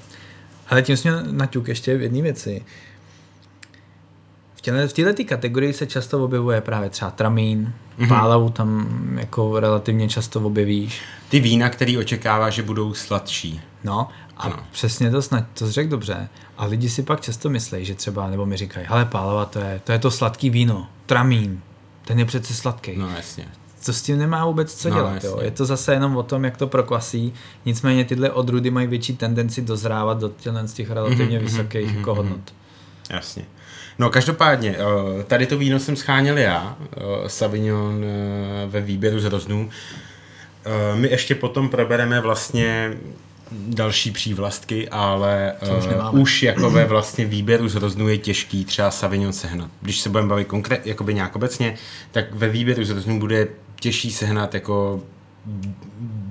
[SPEAKER 2] Ale tím jsme naťuk ještě v jedné věci. V této kategorii se často objevuje právě třeba tramín, mm-hmm. pálavu tam jako relativně často objevíš.
[SPEAKER 1] Ty vína, který očekává, že budou sladší.
[SPEAKER 2] No a ano. přesně to snad, to řekl dobře. A lidi si pak často myslí, že třeba, nebo mi říkají, hele pálava, to je, to je to sladký víno, tramín, ten je přece sladký.
[SPEAKER 1] No jasně
[SPEAKER 2] co s tím nemá vůbec co no, dělat. Jo. Je to zase jenom o tom, jak to prokvasí. Nicméně tyhle odrudy mají větší tendenci dozrávat do z těch relativně mm-hmm, vysokých mm-hmm, jako hodnot.
[SPEAKER 1] Jasně. No každopádně, eh, tady to víno jsem scháněl já, eh, Savignon eh, ve výběru z roznů. My ještě potom probereme vlastně další přívlastky, ale už, uh, už jako ve vlastně výběru z roznů je těžký třeba Savignon sehnat. Když se budeme bavit konkrétně, jakoby nějak obecně, tak ve výběru z roznů bude těžší sehnat jako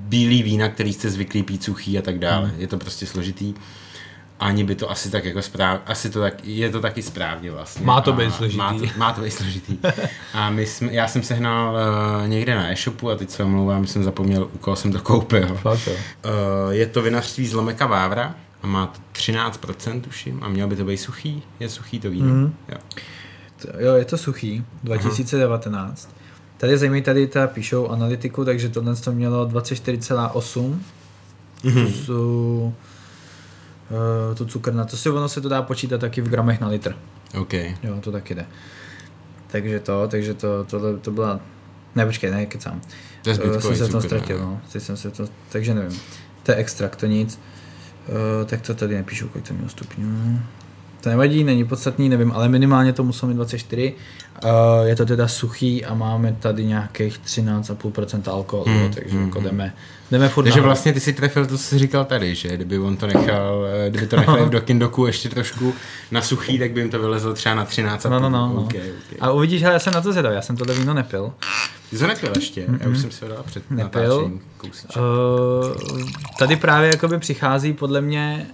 [SPEAKER 1] bílý vína, který jste zvyklí pít suchý a tak dále. Hmm. Je to prostě složitý. Ani by to asi tak jako správ, asi to tak, je to taky správně vlastně.
[SPEAKER 2] Má to být složitý.
[SPEAKER 1] Má to, má to být složitý. a my jsme, já jsem sehnal uh, někde na e-shopu a teď se omlouvám, jsem zapomněl, u koho jsem to koupil.
[SPEAKER 2] Fakt, uh,
[SPEAKER 1] je to vinařství z Lomeka Vávra a má 13% tuším a měl by to být suchý. Je suchý to víno. Mm. Jo.
[SPEAKER 2] jo, je to suchý, 2019. Aha. Tady zajímají, tady ta píšou analytiku, takže tohle to mělo 24,8. Mm-hmm. To jsou uh, tu cukrna. To si ono se to dá počítat taky v gramech na litr.
[SPEAKER 1] OK.
[SPEAKER 2] Jo, to taky jde. Takže to, takže to, to, to byla... Ne, počkej, ne, kecám.
[SPEAKER 1] To je uh,
[SPEAKER 2] jsem se v tom ztratil, no. Teď jsem se to, takže nevím. To je extrakt, to nic. Uh, tak to tady nepíšu, kolik to mělo stupňů. To nevadí, není podstatný, nevím, ale minimálně to muselo mít 24. Uh, je to teda suchý a máme tady nějakých 13,5% alkoholu, hmm, takže hmm, jako hmm. jdeme, jdeme furt
[SPEAKER 1] Takže vlastně ty si trefil to, co jsi říkal tady, že kdyby on to nechal, eh, kdyby to nechal v Dokindoku ještě trošku na suchý, tak by jim to vylezlo třeba na 13
[SPEAKER 2] no, no, no, no. Okay, okay. A uvidíš, že já jsem na to zvědavý, já jsem tohle víno nepil.
[SPEAKER 1] Ty to nepil ještě? Mm-hmm. Já už jsem si ho dal před
[SPEAKER 2] nepil. Uh, tady právě jakoby přichází podle mě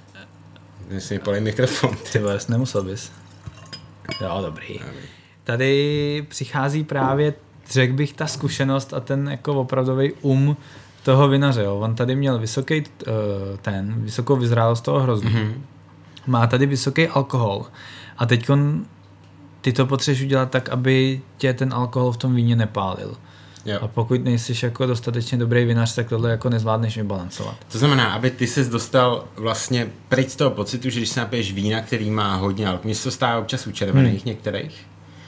[SPEAKER 1] si mi mikrofon.
[SPEAKER 2] Ty vole, nemusel bys. Jo, dobrý. Tady přichází právě, řekl bych, ta zkušenost a ten jako opravdový um toho vinaře. Jo. On tady měl vysoký uh, ten, vysokou vyzrálost toho hroznu. Mm-hmm. Má tady vysoký alkohol. A teď ty to potřebuješ udělat tak, aby tě ten alkohol v tom víně nepálil. Jo. A pokud nejsi jako dostatečně dobrý vinař, tak tohle jako nezvládneš vybalancovat.
[SPEAKER 1] To znamená, aby ty ses dostal vlastně pryč z toho pocitu, že když se napiješ vína, který má hodně alkoholu, mně se to stává občas u červených hmm. některých,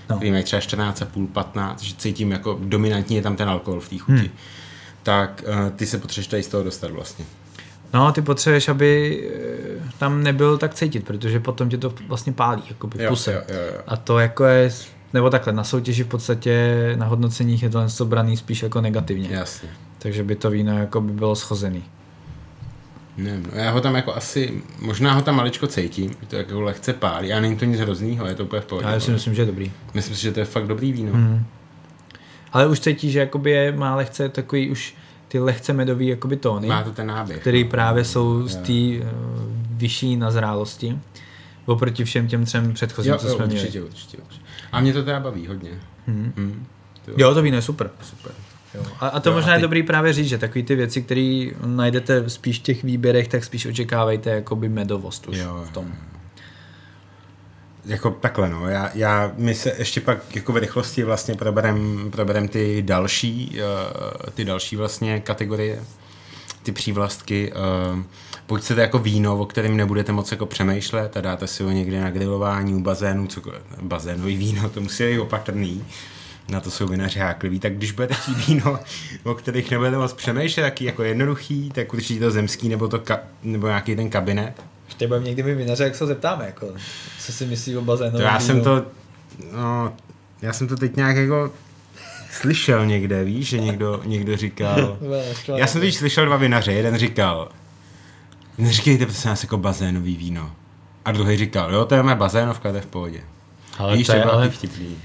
[SPEAKER 1] no. který mají třeba 14,5, 15, že cítím jako dominantně je tam ten alkohol v té chuti. Hmm. Tak uh, ty se potřebuješ tady z toho dostat vlastně.
[SPEAKER 2] No, ty potřebuješ, aby eh, tam nebyl tak cítit, protože potom tě to vlastně pálí, jako v puse. Jo, jo, jo. A to jako je, nebo takhle, na soutěži v podstatě na hodnoceních je to něco braný spíš jako negativně.
[SPEAKER 1] Jasně.
[SPEAKER 2] Takže by to víno jako by bylo schozený.
[SPEAKER 1] Ne, no já ho tam jako asi, možná ho tam maličko cítím, to jako lehce pálí, a není to nic hroznýho, je to úplně v pohodě.
[SPEAKER 2] Já si myslím, že je dobrý.
[SPEAKER 1] Myslím si, že to je fakt dobrý víno. Mm.
[SPEAKER 2] Ale už cítí, že jakoby je, má lehce takový už ty lehce medový jakoby tóny.
[SPEAKER 1] Má to ten náběh.
[SPEAKER 2] Který no. právě jsou z té uh, vyšší nazrálosti. Oproti všem těm třem předchozím, jo, co jsme
[SPEAKER 1] určitě, měli. Určitě, určitě. A mě to teda baví hodně. Hmm.
[SPEAKER 2] Hmm. To jo, to víno je super.
[SPEAKER 1] Super.
[SPEAKER 2] Jo. A, a to jo, možná a ty... je dobrý právě říct, že takový ty věci, které najdete spíš v těch výběrech, tak spíš očekávejte jakoby medovost už jo, v tom.
[SPEAKER 1] Jako takhle, no. Já, já, my se ještě pak jako v rychlosti vlastně proberem, proberem ty další, uh, ty další vlastně kategorie, ty přívlastky. Uh, pokud chcete jako víno, o kterém nebudete moc jako přemýšlet a dáte si ho někde na grilování u bazénu, co, bazénový víno, to musí být opatrný, na to jsou vinaři hákliví, tak když budete chtít víno, o kterých nebudete moc přemýšlet, taky jako jednoduchý, tak určitě to zemský nebo, to ka, nebo nějaký ten kabinet.
[SPEAKER 2] Ještě budeme někdy my vinaře, jak se zeptáme, jako, co si myslí o bazénu.
[SPEAKER 1] já jsem to, no, já jsem to teď nějak jako slyšel někde, víš, že někdo, někdo říkal, já jsem teď slyšel dva vinaře, jeden říkal, neříkejte prosím nás jako bazénový víno. A druhý říkal, jo, to je moje bazénovka, to je v pohodě.
[SPEAKER 2] Ale Víš, to je ale...
[SPEAKER 1] vtipný.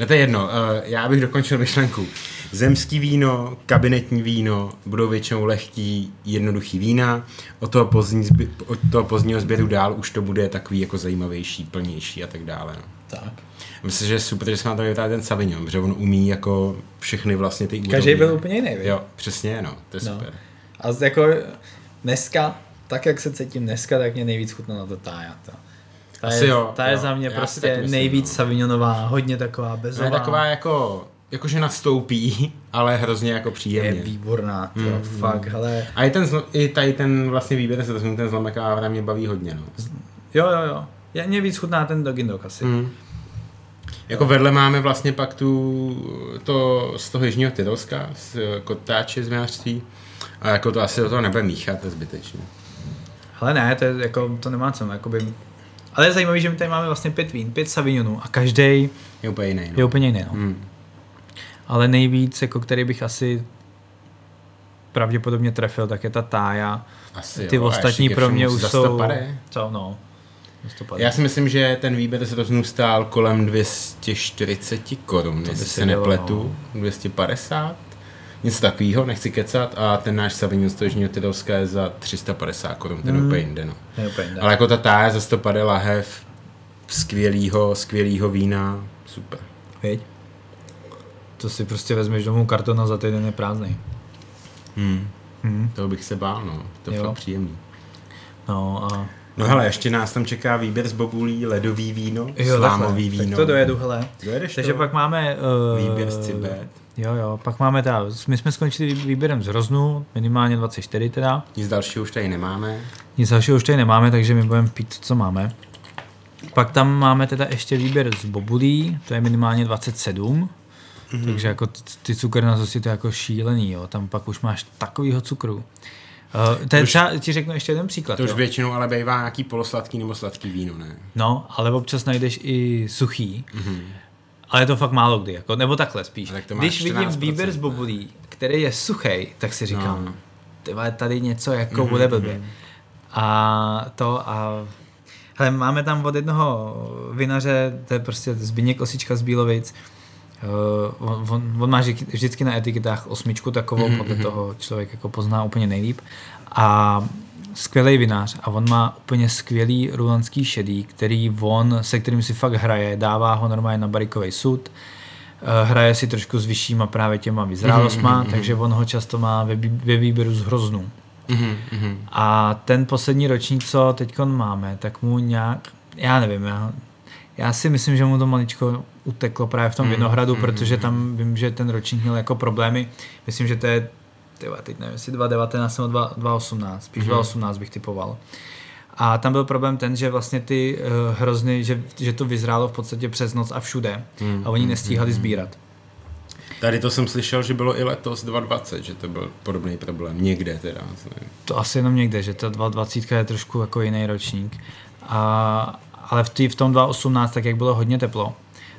[SPEAKER 1] No to je jedno, uh, já bych dokončil myšlenku. Zemský víno, kabinetní víno budou většinou lehký, jednoduchý vína. Od toho, pozdní zbě- od toho pozdního sběru dál už to bude takový jako zajímavější, plnější a tak dále. No.
[SPEAKER 2] Tak.
[SPEAKER 1] Myslím, že je super, že jsme na to vytáhli ten Savignon, protože on umí jako všechny vlastně ty
[SPEAKER 2] Každý byl úplně jiný,
[SPEAKER 1] Jo, přesně, no, to je no. super.
[SPEAKER 2] A jako dneska tak, jak se cítím dneska, tak mě nejvíc chutnala ta tája. Ta, ta Asi je, jo, ta je jo. za mě Já prostě myslím, nejvíc no. savignonová, hodně taková bezová.
[SPEAKER 1] Je taková jako, jakože nastoupí, ale hrozně jako příjemně.
[SPEAKER 2] Je výborná, to, mm, fakt, mm. hele.
[SPEAKER 1] A i, ten, i tady ten vlastně výběr se to ten zlomek a mě baví hodně, no.
[SPEAKER 2] Jo, jo, jo. Je mě víc chutná ten Dogindok asi. Mm.
[SPEAKER 1] Jako no. vedle máme vlastně pak tu, to z toho jižního Tyrolska, z kotáče z vinařství. A jako to asi do toho nebude míchat, to je zbytečné.
[SPEAKER 2] Ale ne, to, je, jako, to nemá co, jakoby... Ale je zajímavé, že my tady máme vlastně pět vín, pět Savignonů a každý
[SPEAKER 1] je úplně jiný.
[SPEAKER 2] No. Je úplně jiný, no. Hmm. Ale nejvíc, jako který bych asi pravděpodobně trefil, tak je ta tája.
[SPEAKER 1] Asi
[SPEAKER 2] Ty
[SPEAKER 1] jo,
[SPEAKER 2] ostatní pro mě už jsou... Co, no.
[SPEAKER 1] Já si myslím, že ten výběr se rozhodnu stál kolem 240 korun, jestli se nepletu, no. 250 něco takového, nechci kecat, a ten náš Sauvignon z Jižního Tyrolska je za 350 korun, ten mm. úplně jinde, no.
[SPEAKER 2] Úplně
[SPEAKER 1] Ale jako ta táje za 150 lahev skvělýho, skvělýho vína, super.
[SPEAKER 2] Veď? To si prostě vezmeš domů karton a za týden je prázdný.
[SPEAKER 1] Hmm. Hmm. To bych se bál, no. To je fakt příjemný.
[SPEAKER 2] No a...
[SPEAKER 1] No hele, ještě nás tam čeká výběr z bobulí, ledový víno, jo, slámový víno.
[SPEAKER 2] Tak to dojedu, hele.
[SPEAKER 1] Dojedeš
[SPEAKER 2] Takže
[SPEAKER 1] to?
[SPEAKER 2] pak máme...
[SPEAKER 1] Uh, výběr z Cibet.
[SPEAKER 2] Jo, jo, pak máme teda, my jsme skončili výběrem z Hroznu, minimálně 24 teda.
[SPEAKER 1] Nic dalšího už tady nemáme.
[SPEAKER 2] Nic dalšího už tady nemáme, takže my budeme pít, co máme. Pak tam máme teda ještě výběr z Bobulí, to je minimálně 27. Mm-hmm. Takže jako ty to je jako šílený, jo. Tam pak už máš takovýho cukru. Uh, to je třeba, ti řeknu ještě jeden příklad.
[SPEAKER 1] To už
[SPEAKER 2] jo.
[SPEAKER 1] většinou ale bývá nějaký polosladký nebo sladký víno, ne?
[SPEAKER 2] No, ale občas najdeš i suchý. Mm-hmm. Ale je to fakt málo kdy, jako, nebo takhle spíš. Tak Když vidím výběr z bobulí, který je suchý, tak si říkám, no. tyhle, tady něco jako mm-hmm, bude blbě. Mm-hmm. A to a hele, máme tam od jednoho vinaře, to je prostě Zbigněk Osička z Bílovic, Uh, on, on, má vždycky na etiketách osmičku takovou, mm-hmm. podle mhm. toho člověk jako pozná úplně nejlíp. A skvělý vinář a on má úplně skvělý rulanský šedý, který on, se kterým si fakt hraje, dává ho normálně na barikový sud, eh, hraje si trošku s vyššíma právě těma vyzrálostma, mm-hmm. takže on ho často má ve, ve výběru z hroznů. Mm-hmm. A ten poslední ročník, co teď máme, tak mu nějak, já nevím, já, Já si myslím, že mu to maličko uteklo právě v tom mm, Vinohradu, mm, protože tam vím, že ten ročník měl jako problémy. Myslím, že to je, tyva, teď nevím, jestli 2019 nebo 2018, spíš mm. 2018 bych typoval. A tam byl problém ten, že vlastně ty uh, hrozny, že, že to vyzrálo v podstatě přes noc a všude mm, a oni mm, nestíhali mm, sbírat.
[SPEAKER 1] Tady to jsem slyšel, že bylo i letos 2020, že to byl podobný problém. Někde teda.
[SPEAKER 2] To asi jenom někde, že ta 2020 je trošku jako jiný ročník. A, ale v, tý, v tom 2018, tak jak bylo hodně teplo,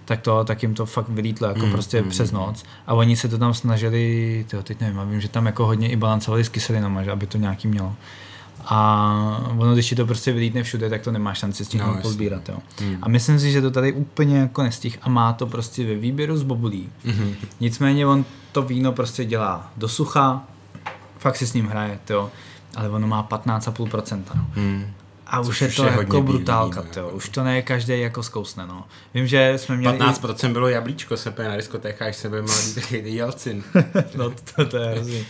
[SPEAKER 2] tak to, tak jim to fakt vylítlo jako mm, prostě mm, přes noc. A oni se to tam snažili, tyjo, teď nevím, a vím, že tam jako hodně i balancovali s kyselinama, že aby to nějaký mělo. A ono, když ti to prostě vylítne všude, tak to nemáš šanci s tím no, pozbírat. Jo. Mm. A myslím si, že to tady úplně jako nestih a má to prostě ve výběru z bobulí. Mm-hmm. Nicméně on to víno prostě dělá do sucha, fakt si s ním hraje, jo. ale ono má 15,5%. Mm. A už je to je jako brutálka, víno, jako. už to ne každý jako zkousne, no. Vím, že jsme měli...
[SPEAKER 1] 15% i... bylo jablíčko se na diskotékách, sebe malý jelcin.
[SPEAKER 2] no to, to je hrozný.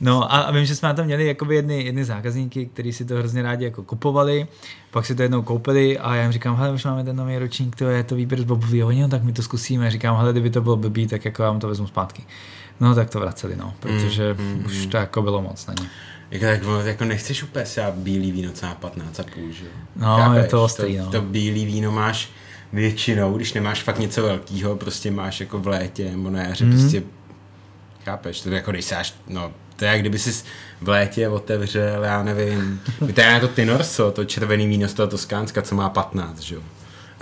[SPEAKER 2] No a, a vím, že jsme tam měli jakoby jedny, jedny zákazníky, kteří si to hrozně rádi jako kupovali, pak si to jednou koupili a já jim říkám, hele, už máme ten nový ročník, to je to výběr z Bobový, oni, no, tak my to zkusíme. Říkám, hele, kdyby to bylo blbý, tak jako já vám to vezmu zpátky. No tak to vraceli, no, protože mm, mm, už mm. to jako bylo moc na ně.
[SPEAKER 1] Jako, tak, jako nechceš úplně se bílý víno, co má 15 a půl, že?
[SPEAKER 2] No, Chápeš? je to ostrý,
[SPEAKER 1] to,
[SPEAKER 2] no.
[SPEAKER 1] To bílý víno máš většinou, když nemáš fakt něco velkého, prostě máš jako v létě nebo na jaře, mm. prostě chápeš, to jako když sáš, no, to je jak kdyby jsi v létě otevřel, já nevím, to je to Tinorso, to červený víno z toho Toskánska, co má 15, že jo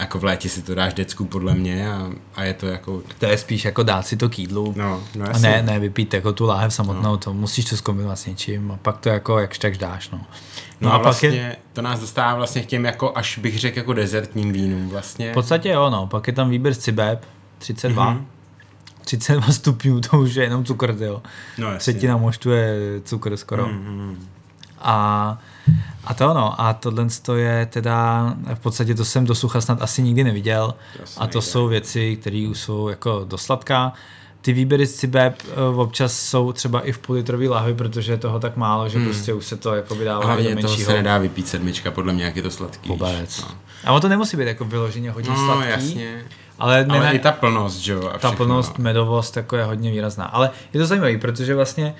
[SPEAKER 1] jako v létě si to dáš decku podle mě a, a je to jako...
[SPEAKER 2] To je spíš jako dát si to k jídlu
[SPEAKER 1] no, no
[SPEAKER 2] a ne, ne vypít jako tu láhev samotnou, no. to musíš to zkombinovat s něčím a pak to jako jakž tak dáš, no.
[SPEAKER 1] No, no a, a vlastně je... to nás dostává vlastně k těm jako, až bych řekl jako dezertním vínům vlastně.
[SPEAKER 2] V podstatě jo, no, pak je tam výběr z Cibeb, 32, mm-hmm. 32 stupňů, to už je jenom cukr, jo. No, Třetina moštu je cukr skoro. Mm-hmm. A a to ono, a tohle je teda, v podstatě to jsem do sucha snad asi nikdy neviděl a to nejde. jsou věci, které už jsou jako dosladká. Ty výběry z Cibeb eh, občas jsou třeba i v půl litrový lahvi, protože je toho tak málo, že hmm. prostě už se to jako vydává
[SPEAKER 1] Hlavně do menšího. toho se nedá vypít sedmička, podle mě, jak je to sladký.
[SPEAKER 2] Vůbec. No. A ono to nemusí být jako vyloženě hodně no, sladký.
[SPEAKER 1] jasně. Ale, ale ne, i ta plnost, že jo?
[SPEAKER 2] Ta plnost, no. medovost jako je hodně výrazná. Ale je to zajímavé, protože vlastně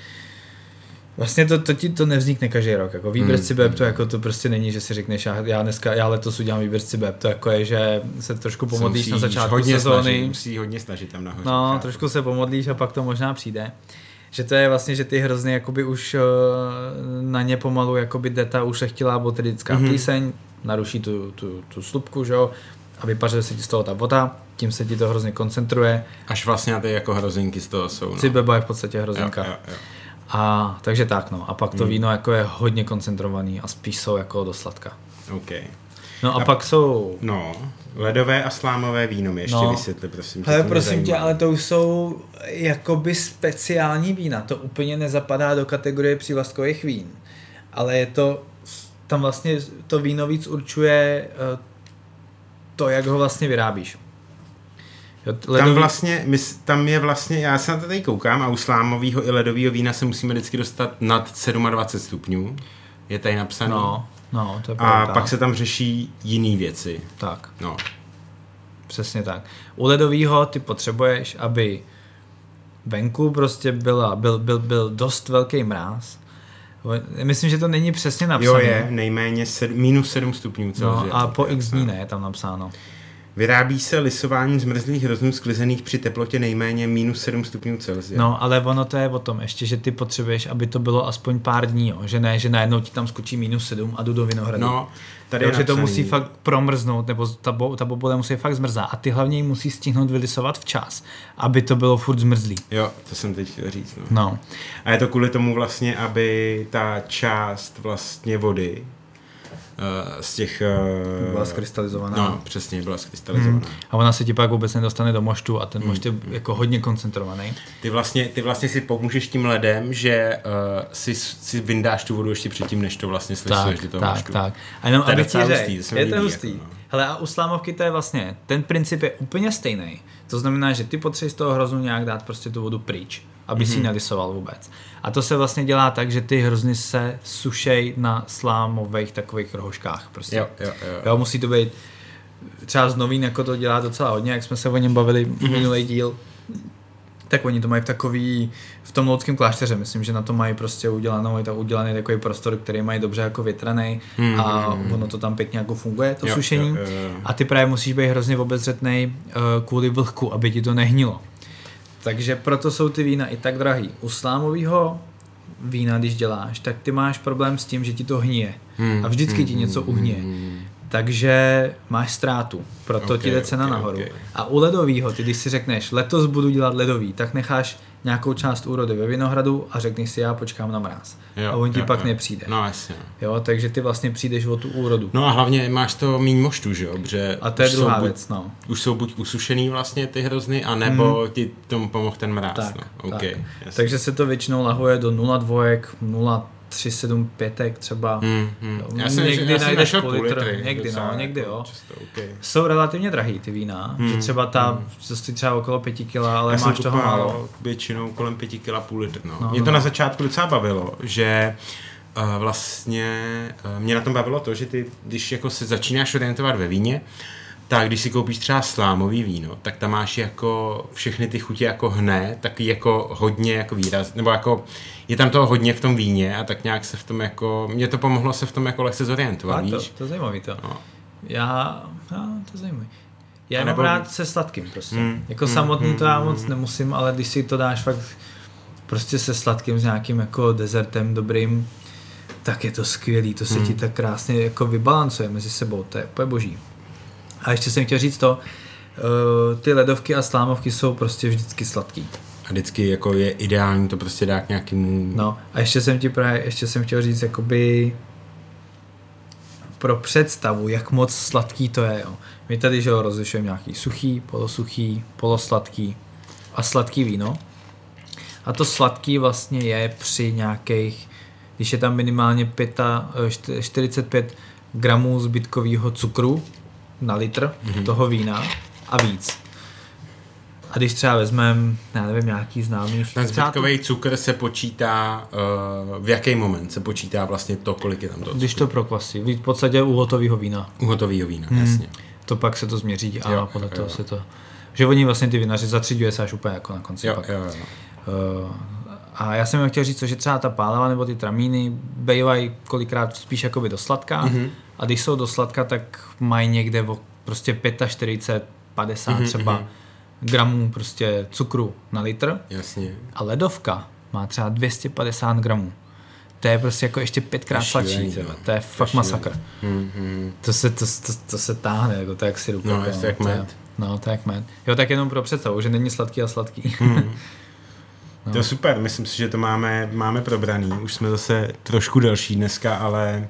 [SPEAKER 2] Vlastně to, to ti to nevznikne každý rok. Jako výběr hmm. CIBEP to jako to prostě není, že si řekneš, já, já dneska, já letos udělám výběr CIBEP. To jako je, že se trošku pomodlíš na začátku
[SPEAKER 1] hodně
[SPEAKER 2] sezóny.
[SPEAKER 1] Snažit, musí hodně snažit tam nahoře.
[SPEAKER 2] No, chápu. trošku se pomodlíš a pak to možná přijde. Že to je vlastně, že ty hrozny jakoby už uh, na ně pomalu jakoby jde ta ušlechtilá botanická mm-hmm. plíseň, naruší tu, tu, tu slupku, že jo, a vypařuje se ti z toho ta voda, tím se ti to hrozně koncentruje.
[SPEAKER 1] Až vlastně ty jako hrozinky z toho jsou. No.
[SPEAKER 2] Cibeba je v podstatě hrozinka. Jo, jo, jo. A takže tak, no. A pak to hmm. víno jako je hodně koncentrovaný a spíš jsou jako do sladka.
[SPEAKER 1] OK.
[SPEAKER 2] No a, a pak jsou...
[SPEAKER 1] No, ledové a slámové víno mi ještě no. vysvětli, prosím.
[SPEAKER 2] Ale prosím tě, ale to už jsou jakoby speciální vína. To úplně nezapadá do kategorie přívlastkových vín. Ale je to, tam vlastně to víno víc určuje eh, to, jak ho vlastně vyrábíš.
[SPEAKER 1] Ledový... Tam vlastně, my, tam je vlastně, já se na to tady koukám a u slámového i ledového vína se musíme vždycky dostat nad 27 stupňů. Je tady napsané.
[SPEAKER 2] No, no, to je
[SPEAKER 1] A pak se tam řeší jiné věci.
[SPEAKER 2] Tak.
[SPEAKER 1] No.
[SPEAKER 2] Přesně tak. U ledového ty potřebuješ, aby venku prostě byla, byl, byl, byl dost velký mráz. Myslím, že to není přesně napsané.
[SPEAKER 1] Jo, je, nejméně sed, minus 7 stupňů.
[SPEAKER 2] No, a po x dní ne, je tam napsáno.
[SPEAKER 1] Vyrábí se lisování zmrzlých hroznů sklizených při teplotě nejméně minus 7 stupňů Celsia.
[SPEAKER 2] No, ale ono to je o tom ještě, že ty potřebuješ, aby to bylo aspoň pár dní, jo? že ne, že najednou ti tam skočí minus 7 a jdu do Vinohradu.
[SPEAKER 1] No,
[SPEAKER 2] tady Takže to musí fakt promrznout, nebo ta, bo, ta bobule musí fakt zmrzat a ty hlavně ji musí stihnout vylisovat včas, aby to bylo furt zmrzlý.
[SPEAKER 1] Jo, to jsem teď chtěl říct. No.
[SPEAKER 2] no.
[SPEAKER 1] A je to kvůli tomu vlastně, aby ta část vlastně vody, z těch...
[SPEAKER 2] Uh, byla skrystalizovaná.
[SPEAKER 1] No, přesně, byla skrystalizovaná. Hmm.
[SPEAKER 2] A ona se ti pak vůbec nedostane do moštu a ten mošt je hmm. jako hodně koncentrovaný.
[SPEAKER 1] Ty vlastně, ty vlastně si pomůžeš tím ledem, že uh, si, si vyndáš tu vodu ještě předtím, než to vlastně slisuješ do toho
[SPEAKER 2] tak,
[SPEAKER 1] moštu.
[SPEAKER 2] Tak, A jenom, to je docela hustý, to je to hustý. Jako, no. Hele, a u slámovky to je vlastně, ten princip je úplně stejný. To znamená, že ty potřebuješ z toho hroznu nějak dát prostě tu vodu pryč, aby mm-hmm. si ji mhm. nalisoval vůbec. A to se vlastně dělá tak, že ty hrozny se sušej na slámových takových rohoškách. Prostě.
[SPEAKER 1] Jo, jo, jo.
[SPEAKER 2] jo musí to být třeba z novín jako to dělá docela hodně, jak jsme se o něm bavili mm-hmm. minulý díl, tak oni to mají v takový, v tom loudském klášteře, myslím, že na to mají prostě udělanou, je to udělaný takový prostor, který mají dobře jako větraný mm-hmm. a ono to tam pěkně jako funguje, to jo, sušení. Jo, jo, jo. A ty právě musíš být hrozně obezřetný uh, kvůli vlhku, aby ti to nehnilo. Takže proto jsou ty vína i tak drahý. U slámového vína, když děláš, tak ty máš problém s tím, že ti to hníje. Hmm, a vždycky hmm, ti něco uhníje. Hmm, takže máš ztrátu, proto okay, ti jde cena okay, nahoru. Okay. A u ledového, ty když si řekneš, letos budu dělat ledový, tak necháš nějakou část úrody ve vinohradu a řekneš si, já počkám na mráz. Jo, a on ti jo, pak jo. nepřijde.
[SPEAKER 1] No jasně.
[SPEAKER 2] Jo, takže ty vlastně přijdeš o tu úrodu.
[SPEAKER 1] No a hlavně máš to míň moštu, že jo? Protože
[SPEAKER 2] a to je druhá věc, buď, no.
[SPEAKER 1] Už jsou buď usušený vlastně ty hrozny, anebo mm. ti tomu pomohl ten mráz. Tak, no. okay,
[SPEAKER 2] tak. Takže se to většinou lahuje do 0,2, 0 tři, sedm, pětek třeba. Hmm,
[SPEAKER 1] hmm. Já jsem, někdy já najdeš půl litr.
[SPEAKER 2] Někdy, no, někdy jo. Často, okay. Jsou relativně drahý ty vína, hmm, že třeba ta, hmm. stojí třeba okolo pěti kila, ale já máš toho málo.
[SPEAKER 1] většinou kolem pěti kila půl litr, no. no Mě to no. na začátku docela bavilo, že uh, vlastně uh, mě na tom bavilo to, že ty, když jako se začínáš orientovat ve víně, tak když si koupíš třeba slámový víno, tak tam máš jako všechny ty chutě jako hne, taky jako hodně jako výraz, nebo jako je tam toho hodně v tom víně a tak nějak se v tom jako, mě to pomohlo se v tom jako lehce zorientovat,
[SPEAKER 2] a to,
[SPEAKER 1] víš?
[SPEAKER 2] To je zajímavý to. No. Já, já, to je zajímavý. Já nebo... mám rád se sladkým prostě. Mm, jako mm, samotný mm, to já moc mm. nemusím, ale když si to dáš fakt prostě se sladkým s nějakým jako dezertem dobrým, tak je to skvělý, to se mm. ti tak krásně jako vybalancuje mezi sebou, to je úplně boží. A ještě jsem chtěl říct to, uh, ty ledovky a slámovky jsou prostě vždycky sladký.
[SPEAKER 1] A vždycky jako je ideální to prostě dát nějakým...
[SPEAKER 2] No a ještě jsem ti právě, ještě jsem chtěl říct jakoby pro představu, jak moc sladký to je. Jo. My tady, že ho rozlišujeme nějaký suchý, polosuchý, polosladký a sladký víno. A to sladký vlastně je při nějakých, když je tam minimálně 5, 45 gramů zbytkového cukru, na litr mm-hmm. toho vína a víc. A když třeba vezmeme, já nevím, nějaký známý...
[SPEAKER 1] Ten zbytkový cukr se počítá, uh, v jaký moment se počítá vlastně to, kolik je tam to
[SPEAKER 2] Když to prokvasí, v podstatě u hotového vína.
[SPEAKER 1] U hotového vína, hmm. jasně.
[SPEAKER 2] To pak se to změří a jo, podle jo. toho se to... Že oni vlastně ty vinaři zatřiďuje se až úplně jako na konci.
[SPEAKER 1] Jo,
[SPEAKER 2] pak.
[SPEAKER 1] jo, jo.
[SPEAKER 2] Uh, a já jsem chtěl říct, že třeba ta páleva nebo ty tramíny bývají kolikrát spíš jakoby do sladká mm-hmm. a když jsou do sladka, tak mají někde o prostě 45, 50 mm-hmm, třeba mm-hmm. gramů prostě cukru na litr.
[SPEAKER 1] Jasně.
[SPEAKER 2] A ledovka má třeba 250 gramů. To je prostě jako ještě pětkrát sladší. To je fakt masakr. Mm-hmm. To, se, to, to, to, se táhne, jako to jak si ruka.
[SPEAKER 1] No, to jak med.
[SPEAKER 2] No, to jak med. Jo, tak jenom pro představu, že není sladký a sladký.
[SPEAKER 1] Mm. No. To je super, myslím si, že to máme, máme probraný. Už jsme zase trošku delší dneska, ale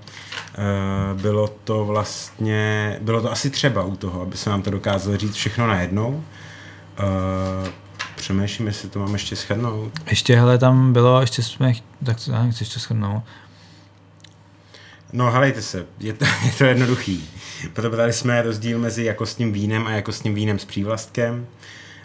[SPEAKER 1] uh, bylo to vlastně, bylo to asi třeba u toho, aby se nám to dokázalo říct všechno najednou. Uh, přemýšlím, jestli to mám ještě schrnout.
[SPEAKER 2] Ještě, hele, tam bylo, ještě jsme, tak to já nechci ještě schrnout.
[SPEAKER 1] No, helejte se, je to, je to jednoduchý. Probrali jsme rozdíl mezi jakostním vínem a jakostním vínem s přívlastkem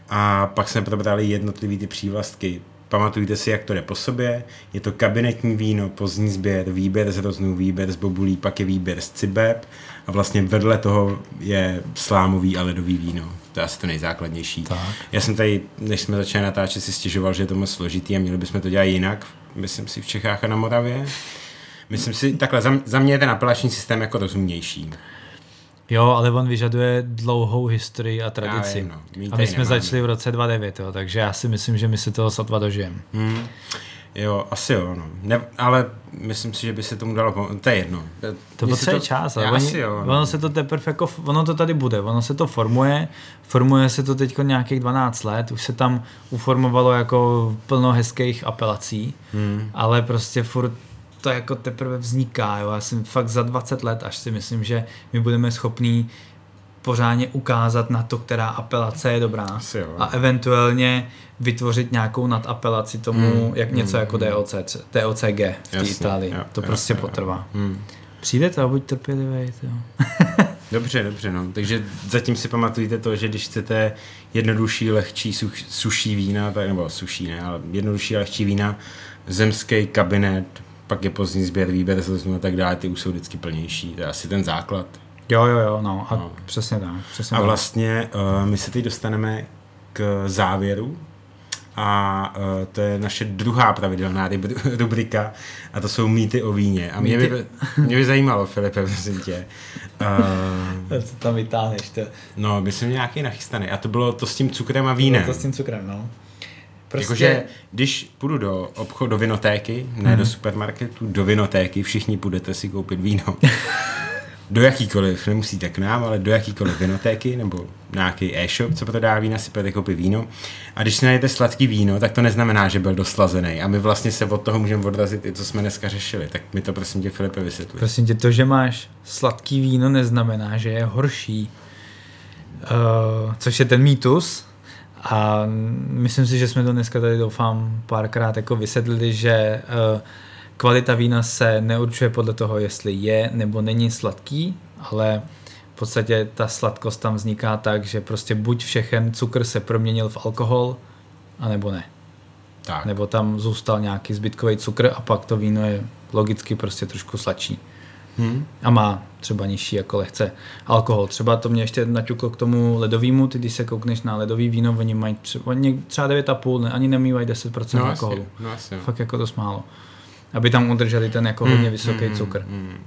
[SPEAKER 1] a pak jsme probrali jednotlivý ty přívlastky pamatujte si, jak to jde po sobě. Je to kabinetní víno, pozdní sběr, výběr z roznů, výběr z bobulí, pak je výběr z cibeb a vlastně vedle toho je slámový a ledový víno. To je asi to nejzákladnější.
[SPEAKER 2] Tak.
[SPEAKER 1] Já jsem tady, než jsme začali natáčet, si stěžoval, že je to moc složitý a měli bychom to dělat jinak, myslím si v Čechách a na Moravě. Myslím si, takhle, za, za mě je ten apelační systém jako rozumnější.
[SPEAKER 2] Jo, ale on vyžaduje dlouhou historii a tradici. Vím, no. A my jsme nemáme. začali v roce 2009, jo, takže já si myslím, že my si toho sotva dožijeme.
[SPEAKER 1] Hmm. Jo, asi jo, no. Ne, ale myslím si, že by se tomu dalo pomoct. To je jedno.
[SPEAKER 2] To potřebuje to... čas, ale oni, jo, no. ono se to teprve jako, ono to tady bude, ono se to formuje, formuje se to teď nějakých 12 let, už se tam uformovalo jako plno hezkých apelací, hmm. ale prostě furt to jako teprve vzniká. Jo. Já jsem fakt za 20 let, až si myslím, že my budeme schopní pořádně ukázat na to, která apelace je dobrá a eventuálně vytvořit nějakou nadapelaci tomu, mm, jak něco mm, jako DOC, DOCG v té Itálii. Jo, to jo, prostě jo, potrvá. Mm. Přijde to a buď trpělivý.
[SPEAKER 1] dobře, dobře, no. Takže zatím si pamatujte to, že když chcete jednodušší, lehčí, suš, suší vína, tak, nebo suší ne, ale jednodušší, lehčí vína, zemský kabinet, pak je pozdní sběr, výběr zleznu a tak dále, ty už jsou vždycky plnější. To je asi ten základ.
[SPEAKER 2] Jo, jo, jo, no, a no. přesně tak. Přesně
[SPEAKER 1] a vlastně uh, my se teď dostaneme k závěru a uh, to je naše druhá pravidelná rubrika a to jsou mýty o víně. A mě, by, mě by zajímalo, Filipe, prosím tě.
[SPEAKER 2] Uh, Co tam vytáhneš? To...
[SPEAKER 1] No, myslím nějaký nachystaný. A to bylo to s tím cukrem a vínem.
[SPEAKER 2] To, to s tím cukrem, no.
[SPEAKER 1] Prostě... Jakože, když půjdu do obchodu, do vinotéky, ne hmm. do supermarketu, do vinotéky, všichni půjdete si koupit víno. do jakýkoliv, nemusíte k nám, ale do jakýkoliv vinotéky nebo nějaký e-shop, co prodá vína, si půjdete koupit víno. A když si najdete sladký víno, tak to neznamená, že byl doslazený. A my vlastně se od toho můžeme odrazit i co jsme dneska řešili. Tak mi to prosím tě, Filipe, vysvětli.
[SPEAKER 2] Prosím tě, to, že máš sladký víno, neznamená, že je horší. Uh, což je ten mýtus. A myslím si, že jsme to dneska tady doufám párkrát jako vysvětlili, že uh, kvalita vína se neurčuje podle toho, jestli je nebo není sladký, ale v podstatě ta sladkost tam vzniká tak, že prostě buď všechen cukr se proměnil v alkohol, anebo ne. Tak. Nebo tam zůstal nějaký zbytkový cukr a pak to víno je logicky prostě trošku sladší. Hmm. A má třeba nižší jako lehce alkohol. Třeba to mě ještě naťuklo k tomu ledovému, ty když se koukneš na ledový víno, oni mají třeba, třeba 9,5, ne, ani nemývají 10% no, alkoholu.
[SPEAKER 1] Asi, no, asi.
[SPEAKER 2] Fakt jako dost málo aby tam udrželi ten jako hodně mm, vysoký mm, cukr. Mm, mm.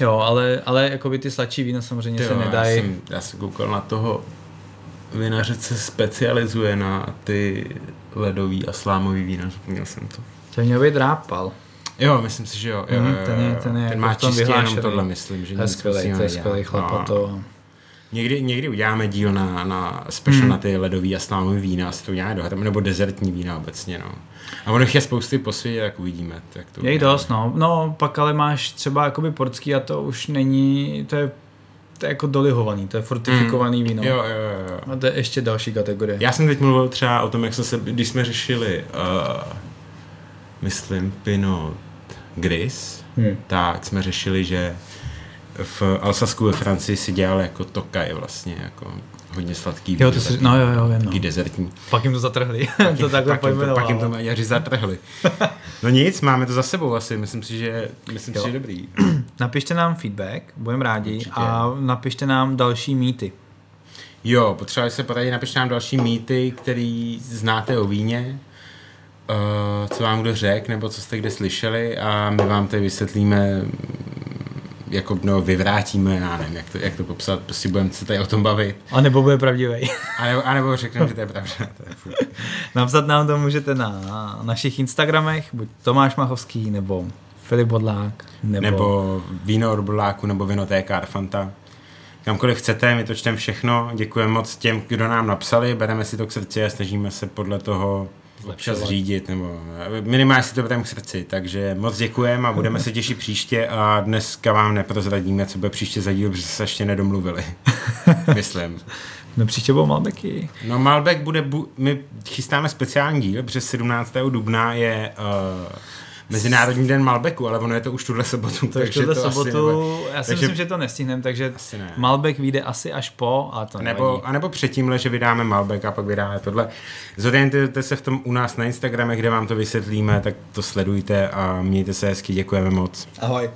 [SPEAKER 2] Jo, ale, ale jako by ty sladší vína samozřejmě
[SPEAKER 1] Tyjo,
[SPEAKER 2] se nedají.
[SPEAKER 1] Já jsem, já jsem koukal na toho vinaře se specializuje na ty ledový a slámový vína, zapomněl jsem to.
[SPEAKER 2] To měl být rápal.
[SPEAKER 1] Jo, myslím si, že jo. jo, mm,
[SPEAKER 2] ten, je, ten, je
[SPEAKER 1] ten má čistě jenom tohle, myslím. Že to
[SPEAKER 2] je skvělý, to je skvělý chlap no, to...
[SPEAKER 1] Někdy, někdy uděláme díl na, na special mm. na ty ledový a slámový vína, asi to uděláme dohromady, nebo dezertní vína obecně, no. A ono je spousty po světě, jak uvidíme. Tak to
[SPEAKER 2] je dost, no. No, pak ale máš třeba jakoby portský a to už není, to je to je jako dolihovaný, to je fortifikovaný mm. víno.
[SPEAKER 1] Jo, jo, jo.
[SPEAKER 2] A to je ještě další kategorie.
[SPEAKER 1] Já jsem teď mluvil třeba o tom, jak jsme se, když jsme řešili, uh, myslím, Pinot Gris, hmm. tak jsme řešili, že v Alsasku ve Francii si dělal jako tokaj vlastně, jako hodně sladký.
[SPEAKER 2] Jo, to si, no jo, jo, vím, no.
[SPEAKER 1] dezertní.
[SPEAKER 2] Pak jim to zatrhli, pak to takhle
[SPEAKER 1] pak jim to, pak jim to Maďaři zatrhli. No nic, máme to za sebou asi, myslím si, že, myslím si, že dobrý.
[SPEAKER 2] Napište nám feedback, budeme rádi Určitě. a napište nám další mýty.
[SPEAKER 1] Jo, potřebovali se poradit, napište nám další mýty, který znáte o víně, co vám kdo řekl, nebo co jste kde slyšeli a my vám tady vysvětlíme jako no, vyvrátíme, já nevím, jak to, jak to popsat, prostě budeme se tady o tom bavit.
[SPEAKER 2] A nebo bude pravdivý.
[SPEAKER 1] a, nebo, a nebo řekneme, že to je pravda. To je
[SPEAKER 2] Napsat nám to můžete na našich Instagramech, buď Tomáš Machovský, nebo Filip Bodlák,
[SPEAKER 1] nebo... Nebo Víno od Bodláku, nebo Vinotéka Arfanta. Kamkoliv chcete, my to čteme všechno. Děkujeme moc těm, kdo nám napsali, bereme si to k srdci a snažíme se podle toho občas řídit, nebo minimálně si to budeme k srdci, takže moc děkujeme a budeme se těšit příště a dneska vám neprozradíme, co bude příště za díl, protože se ještě nedomluvili, myslím.
[SPEAKER 2] No příště budou Malbeky.
[SPEAKER 1] No Malbec bude, bu- my chystáme speciální díl, protože 17. dubna je uh, Mezinárodní den Malbeku, ale ono je to už tuhle sobotu.
[SPEAKER 2] To takže tuhle to sobotu, asi já si takže, myslím, že to nestihneme, takže ne. Malbek vyjde asi až po, a to
[SPEAKER 1] nebo, A nebo předtím, že vydáme Malbek a pak vydáme tohle. Zorientujte se v tom u nás na Instagrame, kde vám to vysvětlíme, tak to sledujte a mějte se hezky, děkujeme moc.
[SPEAKER 2] Ahoj.